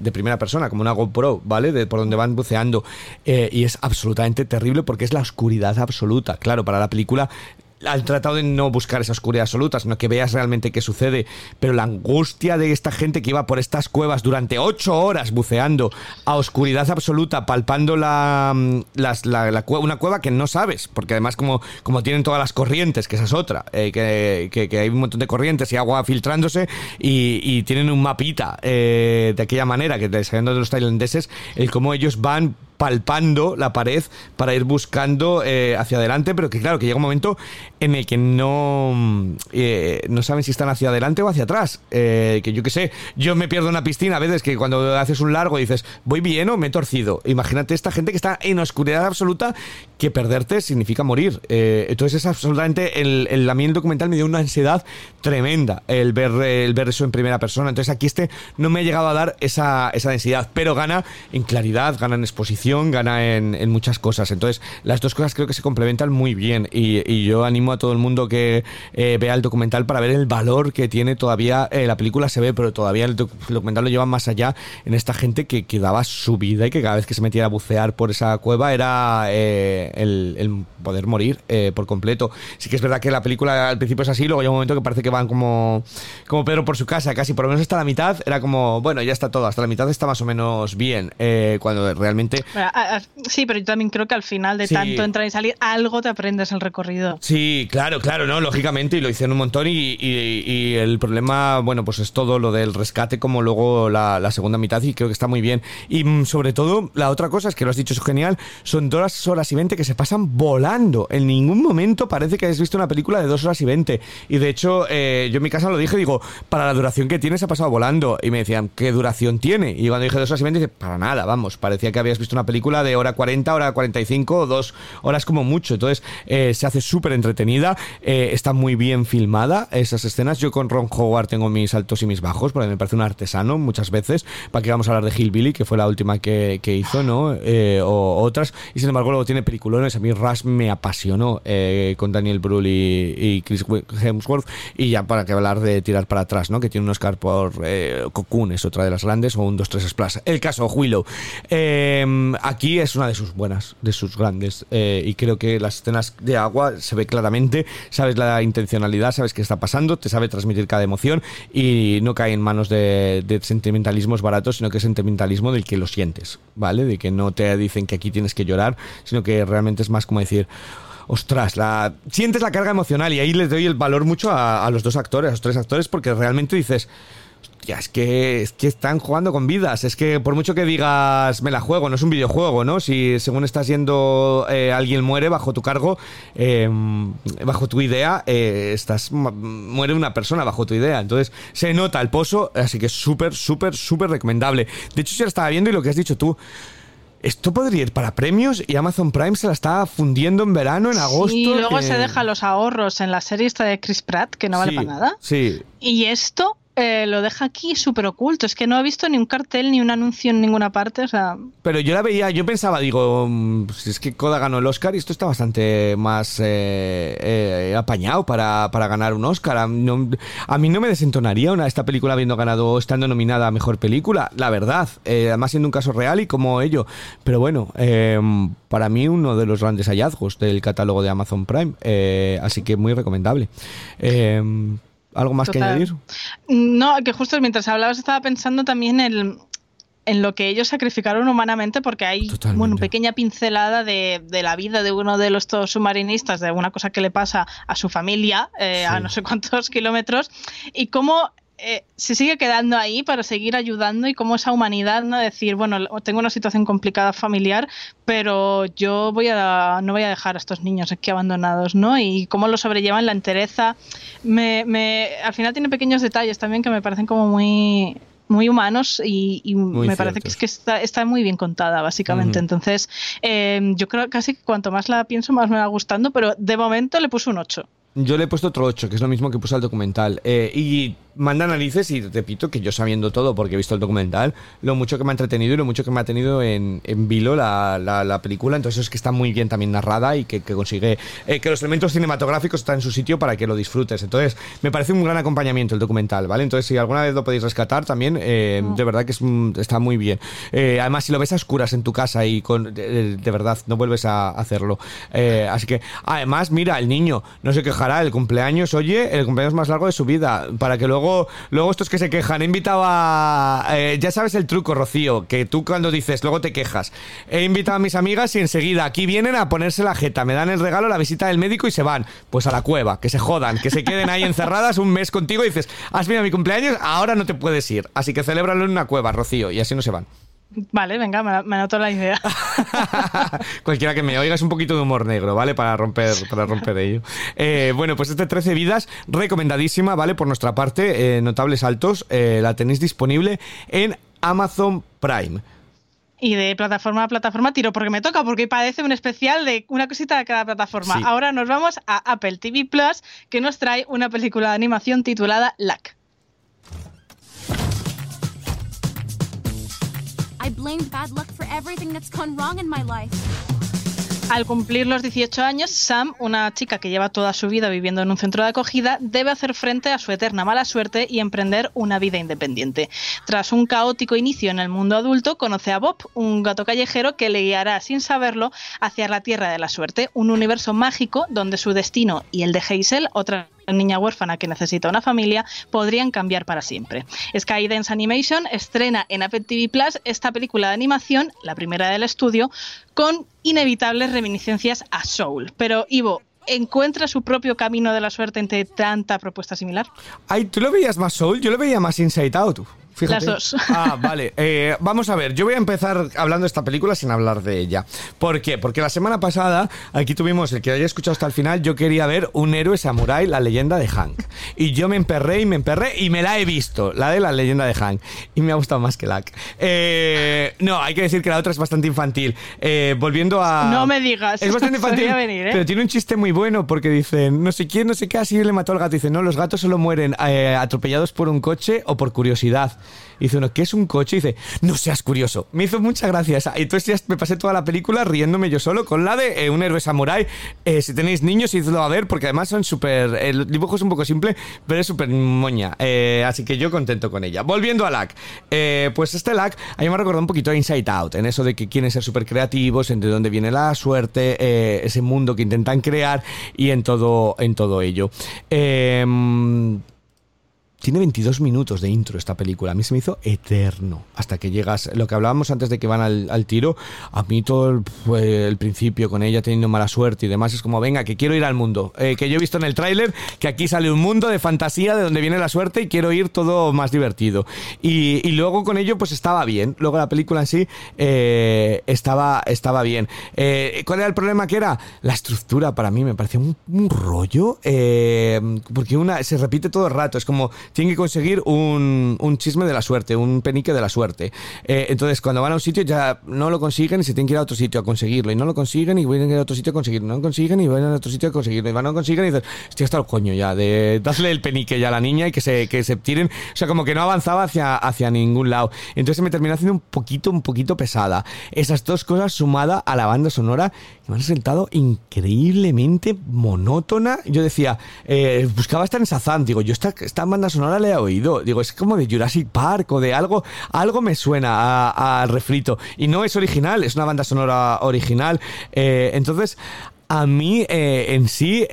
de primera persona, como una GoPro, ¿vale? De por donde van buceando. Eh, y es absolutamente terrible porque es la oscuridad absoluta. Claro, para la película han tratado de no buscar esa oscuridad absoluta, sino que veas realmente qué sucede. Pero la angustia de esta gente que iba por estas cuevas durante ocho horas buceando a oscuridad absoluta, palpando la, mm, las- una cueva que no sabes, porque además como, como tienen todas las corrientes, que esa es otra, eh, que, que- hay un montón de corrientes y agua filtrándose y, tienen un mapita eh, de aquella manera, que sabiendo de los tailandeses, el cómo ellos van palpando la pared para ir buscando eh, hacia adelante, pero que claro, que llega un momento en el que no, mm, eh, no saben si están hacia adelante o hacia atrás. Eh, que yo qué sé, yo me pierdo una piscina a veces que cuando haces un largo dices, ¿voy bien o me he torcido? Imagínate esta gente que está en oscuridad absoluta, que perderte significa morir. Entonces es absolutamente, el, el- a mí el documental me dio una ansiedad tremenda el ver, el ver eso en primera persona. Entonces aquí este no me ha llegado a dar esa, esa densidad, pero gana en claridad, gana en exposición, gana en, en muchas cosas. Entonces las dos cosas creo que se complementan muy bien y, yo animo a todo el mundo que eh, vea el documental para ver el valor que tiene todavía. eh, la película se ve, pero todavía el, doc- el documental lo lleva más allá en esta gente que, que daba su vida y que cada vez que se metía a bucear por esa cueva era eh, el, poder morir por completo. Sí que es verdad que la película al principio es así, luego llega un momento que parece que van como, como Pedro por su casa, casi por lo menos hasta la mitad, era como, bueno, ya está todo, hasta la mitad está más o menos bien, cuando realmente... Sí, pero yo también creo que al final de Sí. tanto entrar y salir, algo te aprendes el recorrido. Sí, claro, claro, ¿no? Lógicamente, y lo hicieron un montón y, y- y el problema, bueno, pues es todo lo del rescate como luego la, la segunda mitad y creo que está muy bien. Y mm, sobre todo, la otra cosa es que lo has dicho, es genial, son dos horas y veinte que se pasan volando. En ningún momento parece que hayas visto una película de dos horas y veinte. Y de hecho, eh, yo en mi casa lo dije, digo, para la duración que tiene se ha pasado volando. Y me decían, ¿qué duración tiene? Y cuando dije dos horas y veinte, dije, para nada, vamos, parecía que habías visto una película de hora 40, hora 45 o dos horas como mucho. Entonces, eh, se hace súper entretenida, eh, está muy bien filmada esas escenas. Yo con Ron Howard tengo mis altos y mis bajos, porque me parece un artesano muchas veces. Para que vamos a hablar de Hillbilly, que fue la última que, que hizo, ¿no? Eh, o otras. Y sin embargo, luego tiene peliculones. A mí Rush me apasionó con Daniel Brühl y, Chris Hemsworth. Y ya para que hablar de tirar para atrás, ¿no? Que tiene un Oscar por Cocoon, es otra de las grandes, o un 2-3 Splash. El caso, Willow. Aquí es una de sus buenas, de sus grandes. eh, y creo que las escenas de agua se ve claramente, sabes la intencionalidad, sabes qué está pasando, te sabe transmitir cada emoción y no cae en manos de, sentimentalismos baratos, sino que es sentimentalismo del que lo sientes, ¿vale? De que no te dicen que aquí tienes que llorar, sino que realmente es más como decir. Ostras, la, sientes la carga emocional y ahí les doy el valor mucho a los dos actores, a los tres actores, porque realmente dices, ya, es que, es que están jugando con vidas. Es que por mucho que digas, me la juego, no es un videojuego, ¿no? Si según estás yendo, eh, alguien muere bajo tu cargo, eh, bajo tu idea, eh, estás muere una persona bajo tu idea. Entonces se nota el pozo, así que es súper, súper, súper recomendable. De hecho, yo la estaba viendo y lo que has dicho tú. Esto podría ir para premios y Amazon Prime se la está fundiendo en verano, en agosto. Y luego que- se deja los ahorros en la serie esta de Chris Pratt, que no vale Sí, para nada. Sí, Y esto eh, lo deja aquí súper oculto. Es que no he visto ni un cartel ni un anuncio en ninguna parte. O sea, Pero yo la veía, yo pensaba, digo, mm, si es que Coda ganó el Oscar y esto está bastante más eh, eh, apañado para, para ganar un Oscar. A, mí no me desentonaría una, esta película habiendo ganado estando nominada a Mejor Película, la verdad. Eh, además siendo un caso real y como ello. Pero bueno, para mí uno de los grandes hallazgos del catálogo de Amazon Prime. Así que muy recomendable. ¿Algo más que añadir? no, que justo mientras hablabas estaba pensando también en, en lo que ellos sacrificaron humanamente, porque hay Totalmente. bueno, pequeña pincelada de, de la vida de uno de los submarinistas, de una cosa que le pasa a su familia eh, a no sé cuántos kilómetros, y cómo eh, se sigue quedando ahí para seguir ayudando y cómo esa humanidad, ¿no? Decir, bueno, tengo una situación complicada familiar, pero yo voy a no voy a dejar a estos niños aquí abandonados, ¿no? Y cómo lo sobrellevan la entereza. Me, me, al final tiene pequeños detalles también que me parecen como muy muy humanos y, y Muy me parece que es ciertos. que está, está muy bien contada básicamente Ujú. entonces eh, yo creo que casi que cuanto más la pienso más me va gustando pero de momento le puse un 8 Yo le he puesto otro 8, que es lo mismo que puse al documental. Eh, y manda narices y repito que yo sabiendo todo, porque he visto el documental, lo mucho que me ha entretenido y lo mucho que me ha tenido en, en vilo la, la- la película. Entonces es que está muy bien también narrada y que, que consigue eh, que los elementos cinematográficos están en su sitio para que lo disfrutes. Entonces me parece un gran acompañamiento el documental, ¿vale? Entonces si alguna vez lo podéis rescatar también, eh, de verdad que es, está muy bien. Eh, además si lo ves a oscuras en tu casa y con de, de verdad no vuelves a hacerlo. Así que además mira, el niño no se quejará el cumpleaños, oye, el cumpleaños más largo de su vida, para que luego luego estos que se quejan, he invitado a eh, ya sabes el truco, Rocío, que tú cuando dices, luego te quejas. He invitado a mis amigas y enseguida aquí vienen a ponerse la jeta, me dan el regalo, la visita del médico y se van. Pues a la cueva, que se jodan, que se queden ahí encerradas un mes contigo y dices, has venido a mi cumpleaños, ahora no te puedes ir. Así que celébralo en una cueva, Rocío, y así no se van. Vale venga me, anoto la idea Cualquiera que me oiga es un poquito de humor negro, ¿vale? Para romper, para romper ello. Eh, bueno, pues este 13 vidas, recomendadísima, ¿vale? Por nuestra parte, eh, notables altos, eh, la tenéis disponible en Amazon Prime. Y de plataforma a plataforma tiro porque me toca, porque parece un especial de una cosita de cada plataforma. Sí. Ahora nos vamos a Apple TV Plus, que nos trae una película de animación titulada Lack. I blamed bad luck for everything that's gone wrong in my life. Al cumplir los 18 años, Sam, una chica que lleva toda su vida viviendo en un centro de acogida, debe hacer frente a su eterna mala suerte y emprender una vida independiente. Tras un caótico inicio en el mundo adulto, conoce a Bob, un gato callejero que le guiará sin saberlo hacia la Tierra de la Suerte, un universo mágico donde su destino y el de Hazel, otra niña huérfana que necesita una familia, podrían cambiar para siempre. Skydance Animation estrena en Apple TV Plus esta película de animación, la primera del estudio, con inevitables reminiscencias a Soul. Pero Ivo, ¿encuentra su propio camino de la suerte entre tanta propuesta similar? Ay, ¿tú lo veías más Soul? Yo lo veía más Inside Out. Fíjate. Las dos. Ah, vale. Eh, vamos a ver, yo voy a empezar hablando de esta película sin hablar de ella. ¿Por qué? Porque la semana pasada, aquí tuvimos, el que haya escuchado hasta el final, yo quería ver un héroe samurái, la leyenda de Hank. Y yo me emperré y me emperré y me la he visto, la de la leyenda de Hank. Y me ha gustado más que la. Eh, no, hay que decir que la otra es bastante infantil. Eh, volviendo a. No me digas. Es bastante infantil. Venir, ¿eh? Pero tiene un chiste muy bueno porque dicen, no sé quién, no sé qué, así le mató al gato. Dice, no, los gatos solo mueren atropellados por un coche o por curiosidad. Y dice uno, ¿qué es un coche? Y dice, no seas curioso. Me hizo mucha gracia esa. Y entonces me pasé toda la película riéndome yo solo con la de eh, un héroe samurái. Eh, si tenéis niños, idlo a ver porque además son súper... El dibujo es un poco simple, pero es súper moña. Eh, así que yo contento con ella. Volviendo a LAC. Pues este LAC a mí me ha recordado un poquito a Inside Out, en eso de que quieren ser súper creativos, entre dónde viene la suerte, ese mundo que intentan crear y en todo, en todo ello. Eh, tiene 22 minutos de intro esta película. A mí se me hizo eterno. Hasta que llegas. Lo que hablábamos antes de que van al, tiro. A mí todo el, fue el principio con ella teniendo mala suerte y demás. Es como, venga, que quiero ir al mundo. Eh, que yo he visto en el tráiler que aquí sale un mundo de fantasía de donde viene la suerte y quiero ir todo más divertido. Y, luego con ello, pues estaba bien. Luego la película en sí eh, estaba, estaba bien. Eh, ¿Cuál era el problema que era? La estructura para mí me parecía un, un rollo. porque una se repite todo el rato. Es como tienen que conseguir un, un chisme de la suerte, un penique de la suerte. Eh, entonces, cuando van a un sitio ya no lo consiguen y se tienen que ir a otro sitio a conseguirlo. Y no lo consiguen y vienen a otro sitio a conseguirlo. No lo consiguen y van a otro sitio a conseguirlo. Y van a lo consiguen y dices, estoy hasta el coño ya, de darle el penique ya a la niña y que se, que se tiren. O sea, como que no avanzaba hacia, hacia ningún lado. Entonces me terminó haciendo un poquito, un poquito pesada. Esas dos cosas sumadas a la banda sonora me han resultado increíblemente monótona. Yo decía, eh, buscaba estar en Sazán, digo, yo esta, esta banda sonora la he oído. Digo, es como de Jurassic Park o de algo, algo me suena al refrito. Y no es original, es una banda sonora original. Eh, entonces, a mí eh, en sí...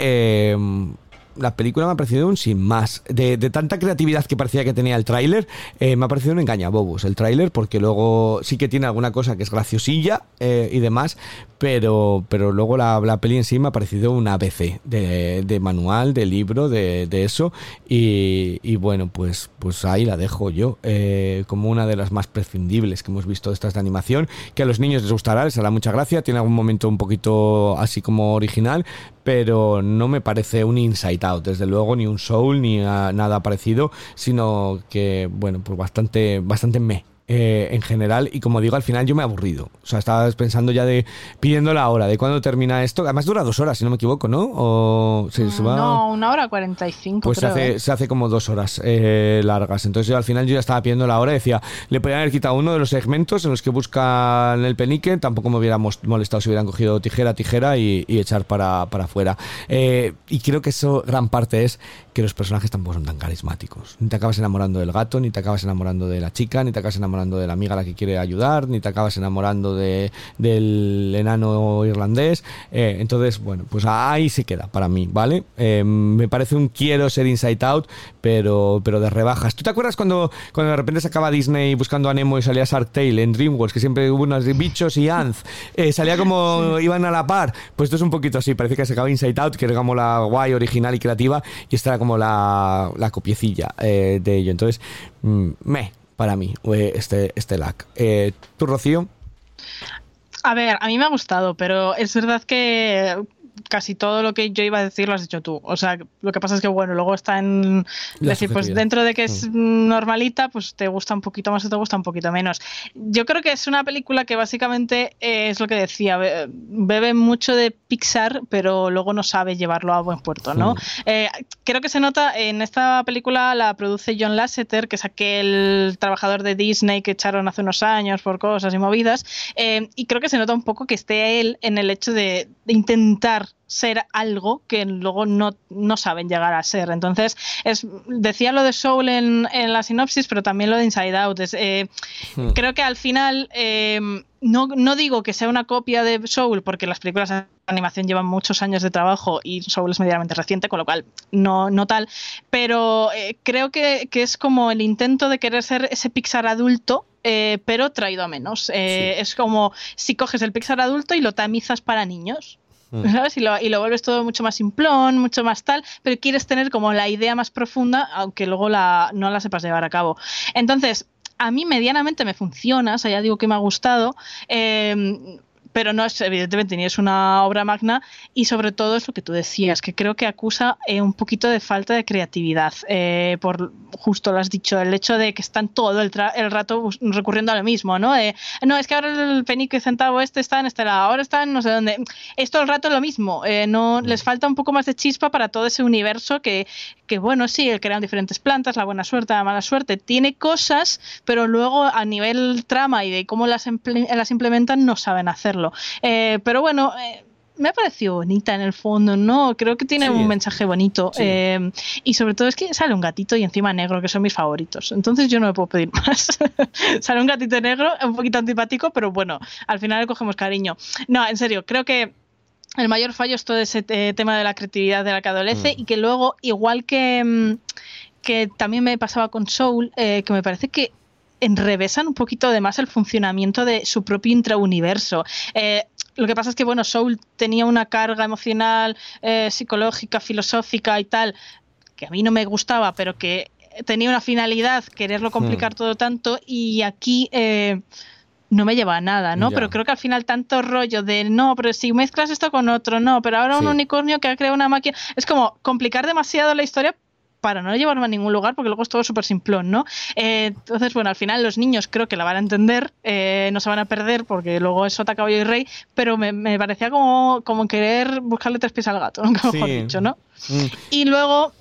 la película me ha parecido un sin más. De, de tanta creatividad que parecía que tenía el tráiler, eh, me ha parecido un engañabobos el tráiler, porque luego sí que tiene alguna cosa que es graciosilla eh, y demás, pero, pero luego la, la peli en sí me ha parecido un ABC de, de manual, de libro, de, de eso. Y, y bueno, pues, pues ahí la dejo yo, eh, como una de las más prescindibles que hemos visto de estas de animación, que a los niños les gustará, les hará mucha gracia, tiene algún momento un poquito así como original, pero no me parece un Inside Out, desde luego, ni un Soul, ni nada parecido, sino que, bueno, pues bastante, bastante me. Eh, en general, y como digo, al final yo me he aburrido. O sea, estaba pensando ya de pidiendo la hora, de cuándo termina esto. Además dura dos horas, si no me equivoco, ¿no? O se, se va. No, una hora cuarenta y cinco. Pues se hace, ¿eh? se hace como dos horas eh, largas. Entonces yo al final yo ya estaba pidiendo la hora y decía, le podrían haber quitado uno de los segmentos en los que buscan el penique, tampoco me hubiéramos molestado si hubieran cogido tijera, tijera y, y echar para, para afuera. Y creo que eso gran parte es que los personajes tampoco son tan carismáticos. Ni te acabas enamorando del gato, ni te acabas enamorando de la chica, ni te acabas enamorando de la amiga a la que quiere ayudar, ni te acabas enamorando de, del enano irlandés. Eh, entonces, bueno, pues ahí se queda para mí, ¿vale? Eh, me parece un quiero ser Inside Out, pero, pero de rebajas. ¿Tú te acuerdas cuando, cuando de repente se acaba Disney buscando a Nemo y salía Shark Tale en DreamWorks, que siempre hubo unos bichos y Anz? Eh, salía como iban a la par. Pues esto es un poquito así, parece que se acaba Inside Out, que era como la guay, original y creativa, y era como la, la copiecilla eh, de ello. Entonces, mm, me, para mí, eh, este, este lag. Eh, ¿Tú, Rocío? A ver, a mí me ha gustado, pero es verdad que casi todo lo que yo iba a decir lo has dicho tú. O sea, lo que pasa es que, bueno, luego está en... La decir, pues dentro de que es normalita, pues te gusta un poquito más o te gusta un poquito menos. Yo creo que es una película que básicamente eh, es lo que decía, be- bebe mucho de Pixar, pero luego no sabe llevarlo a buen puerto, ¿no? Mm. Eh, creo que se nota en esta película la produce John Lasseter, que es aquel trabajador de Disney que echaron hace unos años por cosas y movidas, eh, y creo que se nota un poco que esté él en el hecho de, de intentar ser algo que luego no, no saben llegar a ser. Entonces, es, decía lo de Soul en, en la sinopsis, pero también lo de Inside Out. Es, eh, Creo que al final, eh, no, no digo que sea una copia de Soul, porque las películas de animación llevan muchos años de trabajo y Soul es medianamente reciente, con lo cual no, no tal, pero eh, creo que, que es como el intento de querer ser ese Pixar adulto. eh, pero traído a menos. Eh, Es como si coges el Pixar adulto y lo tamizas para niños. ¿Sabes? Y lo, y lo vuelves todo mucho más simplón, mucho más tal, pero quieres tener como la idea más profunda, aunque luego la, no la sepas llevar a cabo. Entonces, a mí medianamente me funciona, o sea, ya digo que me ha gustado. eh, pero no es, evidentemente, ni es una obra magna, y sobre todo es lo que tú decías, que creo que acusa eh, un poquito de falta de creatividad, eh, por justo lo has dicho, el hecho de que están todo el, tra- el rato recurriendo a lo mismo, ¿no? De, no, es que ahora el penique centavo este está en este lado, ahora está en no sé dónde. Es todo el rato lo mismo, eh, no les falta un poco más de chispa para todo ese universo que, que bueno, sí, crean diferentes plantas, la buena suerte, la mala suerte, tiene cosas, pero luego a nivel trama y de cómo las, las implementan no saben hacerlo. Eh, pero bueno, eh, me ha parecido bonita en el fondo, ¿no? Creo que tiene Sí. un mensaje bonito. Sí. eh, y sobre todo es que sale un gatito y encima negro, que son mis favoritos. Entonces yo no me puedo pedir más. sale un gatito negro, un poquito antipático, pero bueno, al final le cogemos cariño. No, en serio, creo que el mayor fallo es todo ese eh, tema de la creatividad de la que adolece y que luego, igual que, mm, que también me pasaba con Soul, eh, que me parece que enrevesan un poquito además el funcionamiento de su propio intrauniverso. Eh, lo que pasa es que, bueno, Soul tenía una carga emocional, eh, psicológica, filosófica y tal, que a mí no me gustaba, pero que tenía una finalidad, quererlo complicar todo tanto, y aquí eh, no me lleva a nada, ¿no? Ya. Pero creo que al final tanto rollo de no, pero si mezclas esto con otro, no, pero ahora Sí. un unicornio que ha creado una máquina. Es como complicar demasiado la historia para no llevarme a ningún lugar, porque luego es todo súper simplón, ¿no? Eh, entonces, bueno, al final los niños creo que la van a entender, eh, no se van a perder, porque luego es Sota, Caballo y Rey, pero me, me parecía como, como querer buscarle tres pies al gato, nunca mejor Sí. dicho, ¿no? Mm. Y luego,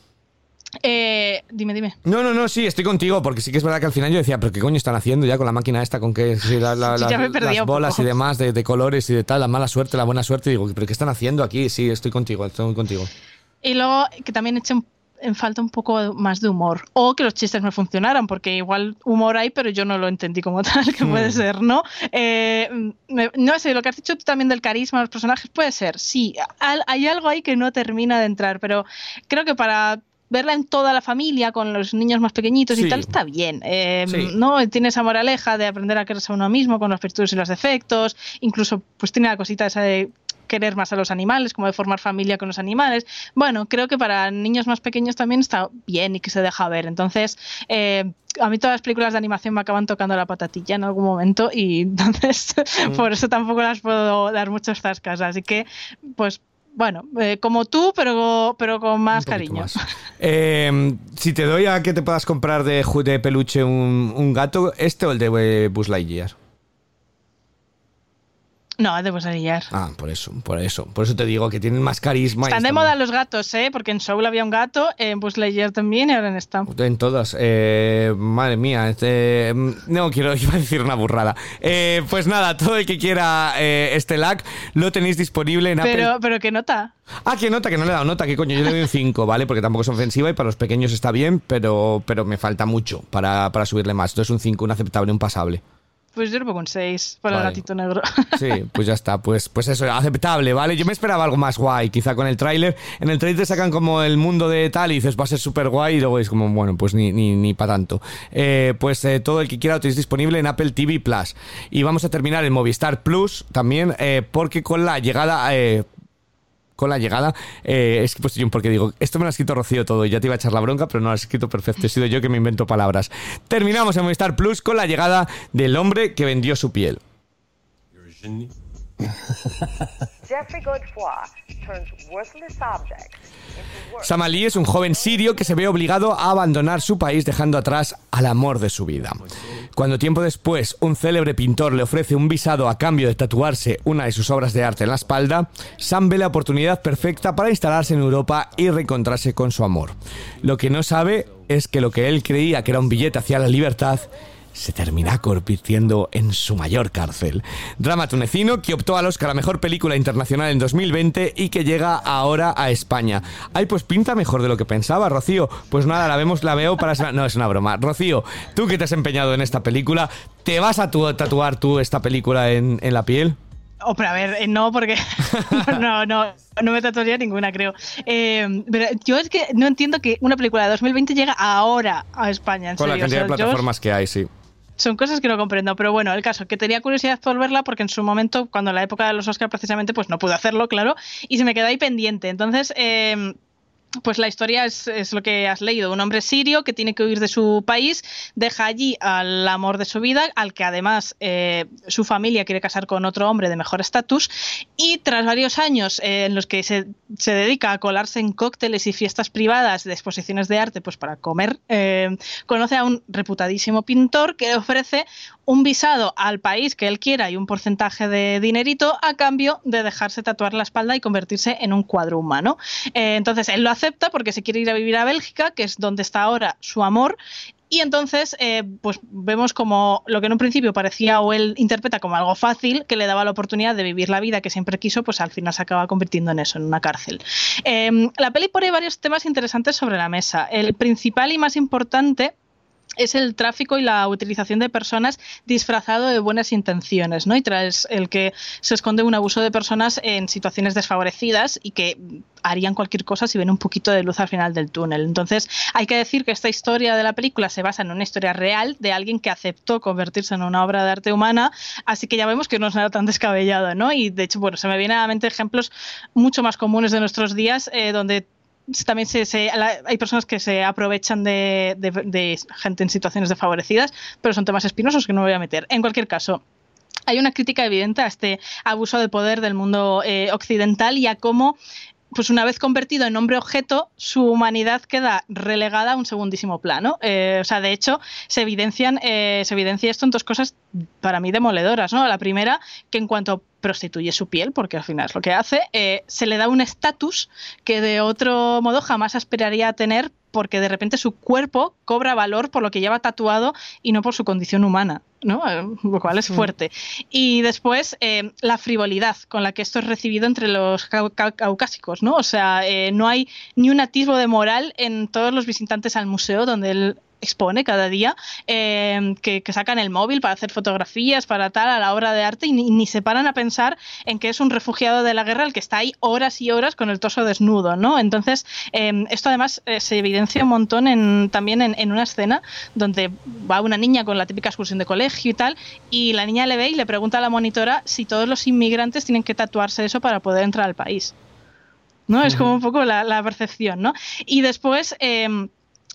eh, dime, dime. No, no, no, sí, estoy contigo, porque sí que es verdad que al final yo decía, pero ¿qué coño están haciendo ya con la máquina esta? ¿Con? Sí, la- la- Sí, las un bolas y demás de, de colores y de tal, la mala suerte, la buena suerte. Y digo, ¿pero qué están haciendo aquí? Sí, estoy contigo, estoy contigo. Y luego que también echen en falta un poco más de humor. O que los chistes me funcionaran, porque igual humor hay, pero yo no lo entendí como tal, que puede ser, ¿no? Eh, me- no sé, lo que has dicho tú también del carisma de los personajes puede ser, sí. Al- hay algo ahí que no termina de entrar, pero creo que para verla en toda la familia, con los niños más pequeñitos Sí. y tal, está bien. Eh, Sí. ¿no? Tiene esa moraleja de aprender a quererse a uno mismo con los virtudes y los defectos. Incluso, pues tiene la cosita esa de querer más a los animales, como de formar familia con los animales. Bueno, creo que para niños más pequeños también está bien y que se deja ver. Entonces, eh, a mí todas las películas de animación me acaban tocando la patatilla en algún momento y entonces por eso tampoco las puedo dar muchos zascas. Así que, pues, bueno, eh, como tú, pero, pero con más cariño. más. Eh, si te doy a que te puedas comprar de, de peluche un, un gato, ¿este o el de eh, Buzz Lightyear? No, debo salir. Ah, por eso, por eso. Por eso te digo que tienen más carisma. y Están de moda los gatos, ¿eh? Porque en Soul había un gato, en Buzz Lightyear también y ahora en esta. En todas. Eh, madre mía. este, mm, no quiero iba a decir una burrada. Eh, pues nada, todo el que quiera eh, este lag lo tenéis disponible en Apple. Pero, pero ¿qué nota? Ah, que nota, que no le he dado nota, que coño, yo le doy un 5, ¿vale? Porque tampoco es ofensiva y para los pequeños está bien, pero, pero me falta mucho para, para subirle más. Entonces un 5, un aceptable, un pasable. Pues yo le pongo un 6 para Vale. el gatito negro. Sí, pues ya está, pues, pues eso, aceptable, ¿vale? Yo me esperaba algo más guay, quizá con el tráiler. En el tráiler te sacan como el mundo de tal y dices, va a ser súper guay y luego es como, bueno, pues ni, ni, ni para tanto. Eh, pues eh, todo el que quiera lo tenéis disponible en Apple TV Plus. Y vamos a terminar en Movistar Plus también, eh, porque con la llegada... con la llegada, eh, es que pues yo porque digo, esto me lo ha escrito Rocío todo y ya te iba a echar la bronca, pero no lo has escrito perfecto, he sido yo que me invento palabras. Terminamos en Movistar Plus con la llegada del hombre que vendió su piel. Jeffrey Godefroy turns worthless objects into work. Sam Ali es un joven sirio que se ve obligado a abandonar su país dejando atrás al amor de su vida. Cuando tiempo después un célebre pintor le ofrece un visado a cambio de tatuarse una de sus obras de arte en la espalda, Sam ve la oportunidad perfecta para instalarse en Europa y reencontrarse con su amor. Lo que no sabe es que lo que él creía que era un billete hacia la libertad se termina convirtiendo en su mayor cárcel. Drama tunecino que optó al Oscar a Mejor Película Internacional en 2020 y que llega ahora a España. Ay, pues pinta mejor de lo que pensaba, Rocío. Pues nada, la vemos, la veo para... No, es una broma. Rocío, tú que te has empeñado en esta película, ¿te vas a tu- tatuar tú esta película en, en la piel? Oh, pero a ver, eh, no, porque no, no, no me tatuaría ninguna, creo. Eh, pero yo es que no entiendo que una película de 2020 llega ahora a España, en Con la cantidad O sea, de yo- plataformas que hay, sí. Son cosas que no comprendo, pero bueno, el caso, que tenía curiosidad por verla porque en su momento, cuando la época de los Oscars precisamente, pues no pude hacerlo, claro, y se me quedó ahí pendiente. Entonces, eh, pues la historia es, lo que has leído. Un hombre sirio que tiene que huir de su país, deja allí al amor de su vida, al que además eh, su familia quiere casar con otro hombre de mejor estatus, y tras varios años eh, en los que se, se dedica a colarse en cócteles y fiestas privadas de exposiciones de arte, pues para comer, eh, conoce a un reputadísimo pintor que ofrece un visado al país que él quiera y un porcentaje de dinerito a cambio de dejarse tatuar la espalda y convertirse en un cuadro humano. Eh, entonces él lo acepta porque se quiere ir a vivir a Bélgica, que es donde está ahora su amor, Y entonces, eh, pues vemos como lo que en un principio parecía o él interpreta como algo fácil, que le daba la oportunidad de vivir la vida que siempre quiso, pues al final se acaba convirtiendo en eso, en una cárcel. Em, la peli pone varios temas interesantes sobre la mesa. El principal y más importante es el tráfico y la utilización de personas disfrazado de buenas intenciones, ¿no? Y tras el que se esconde un abuso de personas en situaciones desfavorecidas y que harían cualquier cosa si ven un poquito de luz al final del túnel. Entonces, hay que decir que esta historia de la película se basa en una historia real de alguien que aceptó convertirse en una obra de arte humana, así que ya vemos que no es nada tan descabellado, ¿no? Y de hecho, bueno, se me vienen a la mente ejemplos mucho más comunes de nuestros días eh, donde también se, hay personas que se aprovechan de, gente en situaciones desfavorecidas, pero son temas espinosos que no me voy a meter. En cualquier caso, hay una crítica evidente a este abuso de poder del mundo eh, occidental y a cómo pues una vez convertido en hombre objeto, su humanidad queda relegada a un segundísimo plano. Eh, o sea, de hecho, se evidencian, eh, se evidencia esto en dos cosas para mí demoledoras, ¿no? La primera, que en cuanto prostituye su piel, porque al final es lo que hace, eh, se le da un estatus que de otro modo jamás esperaría a tener porque de repente su cuerpo cobra valor por lo que lleva tatuado y no por su condición humana, ¿no? Eh, lo cual es fuerte. Y después, eh, la frivolidad con la que esto es recibido entre los caucásicos, ¿no? O sea, no hay ni un atisbo de moral en todos los visitantes al museo donde él expone cada día, em, que, sacan el móvil para hacer fotografías, para tal, a la obra de arte, y ni, se paran a pensar en que es un refugiado de la guerra el que está ahí horas y horas con el torso desnudo, ¿no? Entonces, em, esto además eh, se evidencia un montón en, también en, una escena donde va una niña con la típica excursión de colegio y tal, y la niña le ve y le pregunta a la monitora si todos los inmigrantes tienen que tatuarse eso para poder entrar al país. ¿No? Es como un poco la, la percepción, ¿no? Y después...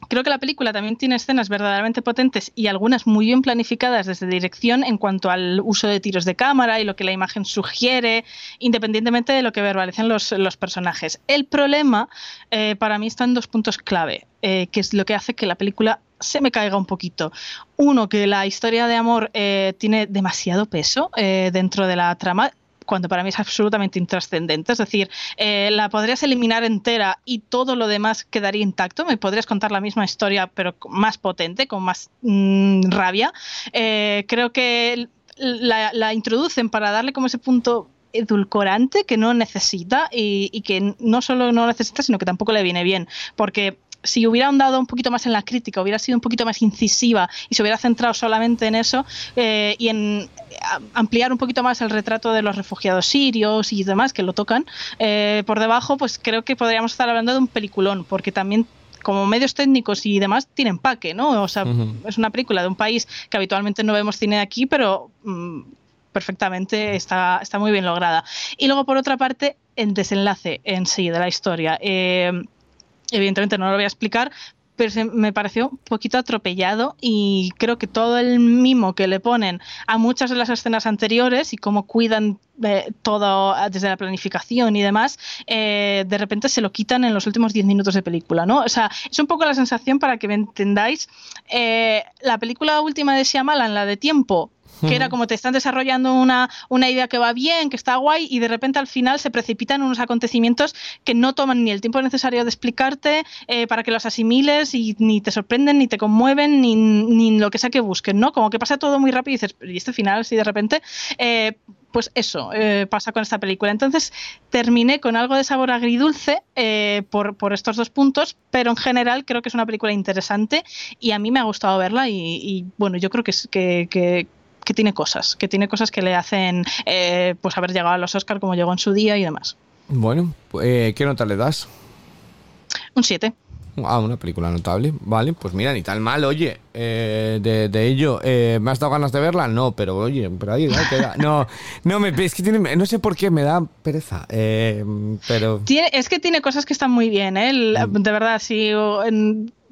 Eh, Creo que la película también tiene escenas verdaderamente potentes y algunas muy bien planificadas desde dirección en cuanto al uso de tiros de cámara y lo que la imagen sugiere, independientemente de lo que verbalicen los, personajes. El problema eh, para mí está en dos puntos clave, eh, que es lo que hace que la película se me caiga un poquito. Uno, que la historia de amor eh, tiene demasiado peso dentro de la trama cuando para mí es absolutamente intrascendente. Es decir, eh, la podrías eliminar entera y todo lo demás quedaría intacto. Me podrías contar la misma historia, pero más potente, con más mm, rabia. Eh, creo que la, introducen para darle como ese punto edulcorante que no necesita y, que no solo no necesita, sino que tampoco le viene bien. Porque si hubiera andado un poquito más en la crítica, hubiera sido un poquito más incisiva y se hubiera centrado solamente en eso eh, y en ampliar un poquito más el retrato de los refugiados sirios y demás que lo tocan eh, por debajo, pues creo que podríamos estar hablando de un peliculón, porque también como medios técnicos y demás tienen paque, ¿no? O sea, es una película de un país que habitualmente no vemos cine aquí, pero mm, perfectamente está, está muy bien lograda. Y luego, por otra parte, el desenlace en sí de la historia. Eh, Evidentemente no lo voy a explicar, pero me pareció un poquito atropellado y creo que todo el mimo que le ponen a muchas de las escenas anteriores y cómo cuidan eh, todo desde la planificación y demás, eh, de repente se lo quitan en los últimos 10 minutos de película, ¿no? O sea, es un poco la sensación para que me entendáis. Eh, la película última de Shyamalan, la de Tiempo, que era como te están desarrollando una, una idea que va bien, que está guay, y de repente al final se precipitan unos acontecimientos que no toman ni el tiempo necesario de explicarte eh, para que los asimiles y ni te sorprenden, ni te conmueven, ni, ni, lo que sea que busquen, ¿no? Como que pasa todo muy rápido y dices, ¿y este final así de repente? Eh, pues eso eh, pasa con esta película. Entonces terminé con algo de sabor agridulce por, por, estos dos puntos, pero en general creo que es una película interesante y a mí me ha gustado verla y, bueno, yo creo que, es, que, que tiene cosas, que tiene cosas que le hacen eh, pues haber llegado a los Oscars como llegó en su día y demás. Bueno, eh, ¿qué nota le das? Un 7. Ah, una película notable. Vale, pues mira, ni tan mal, oye, eh, de, ello. ¿Me has dado ganas de verla? No, pero oye, pero ahí No, no, me, es que tiene, no sé por qué me da pereza. pero. es que tiene cosas que están muy bien, ¿eh? Mm. De verdad, si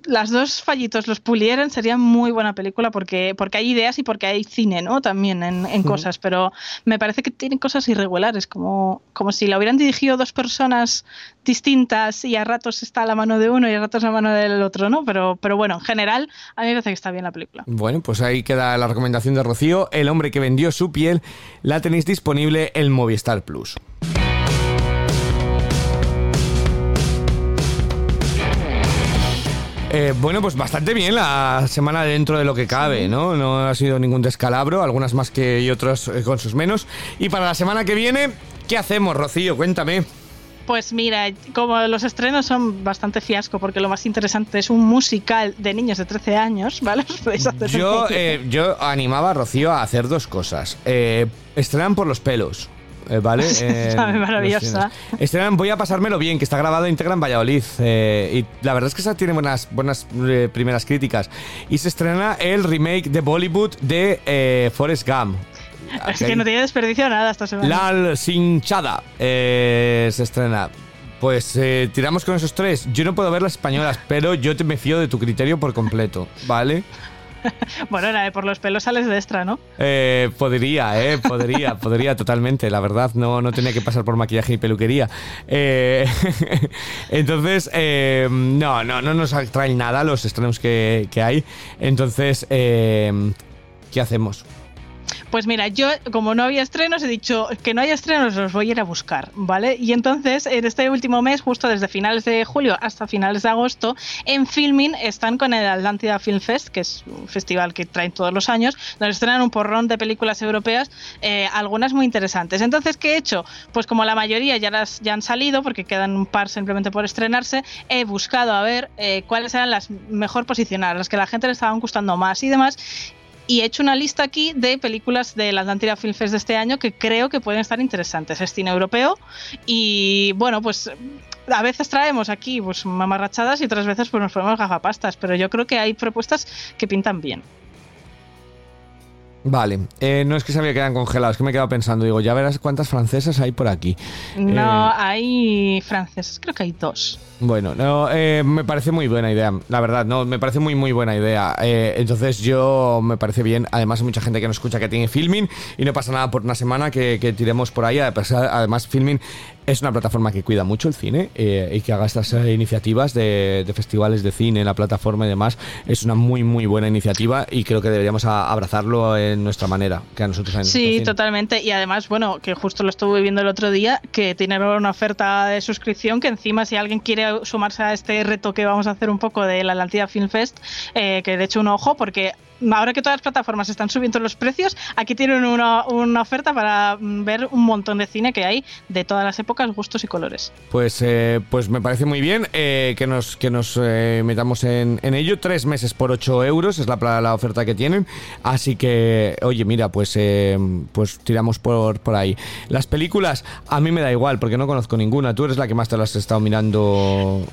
las dos fallitos los pulieran, sería muy buena película porque, porque hay ideas y porque hay cine, ¿no? También en, cosas, pero me parece que tienen cosas irregulares, como, como si la hubieran dirigido dos personas distintas y a ratos está la mano de uno y a ratos la mano del otro, ¿no? Pero, pero bueno, en general, a mí me parece que está bien la película. Bueno, pues ahí queda la recomendación de Rocío, El hombre que vendió su piel, la tenéis disponible en Movistar Plus. Eh, bueno, pues bastante bien la semana dentro de lo que cabe, ¿no? No ha sido ningún descalabro, algunas más que y otras eh, con sus menos. Y para la semana que viene, ¿qué hacemos, Rocío? Cuéntame. Pues mira, como los estrenos son bastante fiasco, porque lo más interesante es un musical de niños de 13 años, ¿vale? Os podéis hacer Yo, eh, yo animaba a Rocío a hacer dos cosas. Eh, estrenan por los pelos. Eh, ¿Vale? Eh, maravillosa. los- Estrenan Voy a pasármelo bien, que está grabado íntegra en Valladolid. eh, y la verdad es que esa tiene buenas, buenas eh, primeras críticas. Y se estrena el remake de Bollywood de eh, Forrest Gump. Es que no tiene desperdicio nada esta semana. Lal Sinchada se estrena. Pues eh, tiramos con esos tres. Yo no puedo ver las españolas, pero yo te me fío de tu criterio por completo, ¿vale? Bueno, la de por los pelos sales de extra, ¿no? Eh, podría, eh, podría, podría totalmente, la verdad, no, no tenía que pasar por maquillaje y peluquería. Eh, entonces, eh, no, no, no nos atraen nada los estrenos que, que hay. Entonces, eh, ¿qué hacemos? Pues mira, yo como no había estrenos he dicho que no haya estrenos los voy a ir a buscar, ¿vale? Y entonces en este último mes, justo desde finales de julio hasta finales de agosto, en Filming están con el Atlántida Film Fest, que es un festival que traen todos los años, donde estrenan un porrón de películas europeas, eh, algunas muy interesantes. Entonces, ¿qué he hecho? Pues como la mayoría ya, las, ya han salido, porque quedan un par simplemente por estrenarse, he buscado a ver eh, cuáles eran las mejor posicionadas, las que la gente le estaban gustando más y demás y he hecho una lista aquí de películas de la Atlántida Film Fest de este año que creo que pueden estar interesantes. Es cine europeo y bueno, pues a veces traemos aquí pues mamarrachadas y otras veces pues nos ponemos gafapastas, pero yo creo que hay propuestas que pintan bien. Vale, eh, no es que se había quedado congelado, es que me he quedado pensando, digo, ya verás cuántas francesas hay por aquí. No, Eh, hay franceses, creo que hay dos. Bueno, no, eh, me parece muy buena idea, la verdad, no, me parece muy muy buena idea. Eh, entonces yo me parece bien, además hay mucha gente que nos escucha que tiene Filming y no pasa nada por una semana que, que tiremos por ahí. Además Filming es una plataforma que cuida mucho el cine eh, y que haga estas eh, iniciativas de, de festivales de cine en la plataforma y demás. Es una muy muy buena iniciativa y creo que deberíamos a- abrazarlo en nuestra manera, que a nosotros en Sí, cine. totalmente. Y además, bueno, que justo lo estuve viendo el otro día, que tiene una oferta de suscripción que encima si alguien quiere sumarse a este reto que vamos a hacer un poco de la Atlantida Film Fest, eh, que de hecho un ojo, porque ahora que todas las plataformas están subiendo los precios, aquí tienen una, oferta para mm, ver un montón de cine que hay de todas las épocas, gustos y colores. Pues, eh, pues me parece muy bien eh, que nos, que nos eh, metamos en, en ello. Tres meses por 8 euros es la, la oferta que tienen. Así que, oye, mira, pues, eh, pues tiramos por, por ahí. Las películas, a mí me da igual porque no conozco ninguna. Tú eres la que más te las has estado mirando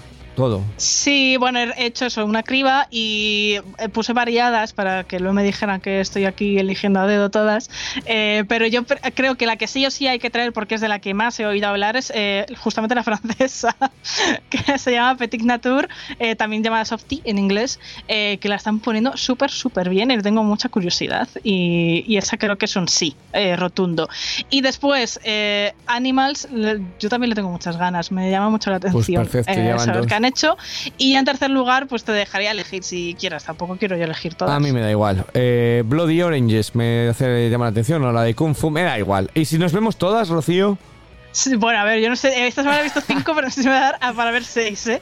todo. Sí, bueno, he hecho eso, una criba y eh, puse variadas para que luego me dijeran que estoy aquí eligiendo a dedo todas. Eh, pero yo creo que la que sí o sí hay que traer, porque es de la que más he oído hablar, es eh, justamente la francesa, que se llama Petit Nature, eh, también llamada Softie en inglés, eh, que la están poniendo súper, súper bien y tengo mucha curiosidad. Y, y esa creo que es un sí, rotundo. Y después, Animals, yo también le tengo muchas ganas, me llama mucho la atención perfecto, Y en tercer lugar, pues te dejaría elegir si quieras. Tampoco quiero yo elegir todas. A mí me da igual. Eh, Bloody Oranges me hace llamar la atención, o la de Kung Fu, me da igual. Y si nos vemos todas, Rocío. Sí, Bueno, a ver, yo no sé. Esta semana he visto cinco, pero no sé si me va a dar a- para ver seis, ¿eh?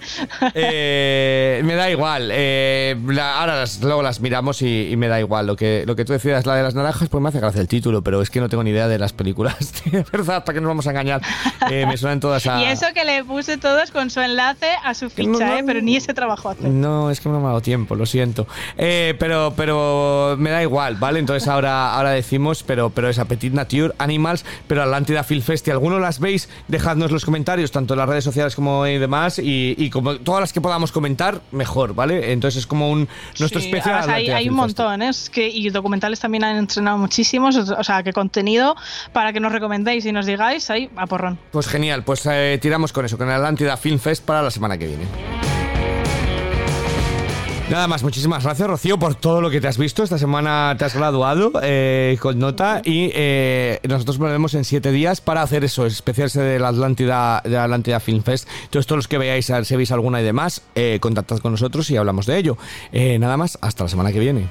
Eh, me da igual. eh, la- ahora las- luego las miramos y, y me da igual. Lo que, lo que tú decidas, la de las naranjas, pues me hace gracia el título, pero es que no tengo ni idea de las películas. De verdad, ¿para qué nos vamos a engañar? Eh, me suenan todas a. Y eso que le puse todas con su enlace a su ficha, no, no, ¿eh? Pero ni ese trabajo hace. No, es que no me ha dado tiempo, lo siento. Eh, pero, pero me da igual, ¿vale? Entonces ahora, ahora decimos, pero, pero es Petit Nature, Animals, pero Atlántida Film Fest. Si alguno las veis, dejadnos los comentarios, tanto en las redes sociales como y demás, y, y como todas las que podamos comentar, mejor, ¿ale? Entonces es como un nuestro Sí, especial. hay, hay un montón, ¿eh? Es que, y documentales también han entrenado muchísimos, o sea, que contenido para que nos recomendéis y nos digáis, ahí, a porrón. Pues genial, pues eh, tiramos con eso, con el Atlántida Film Fest para la semana que viene. Nada más, muchísimas gracias Rocío por todo lo que te has visto. Esta semana te has graduado eh, con nota y eh, nosotros volvemos en siete días para hacer eso, especial de la Atlántida, de la Atlántida Film Fest. Entonces todos los que veáis, si veis alguna y demás, eh, contactad con nosotros y hablamos de ello. Eh, nada más, hasta la semana que viene.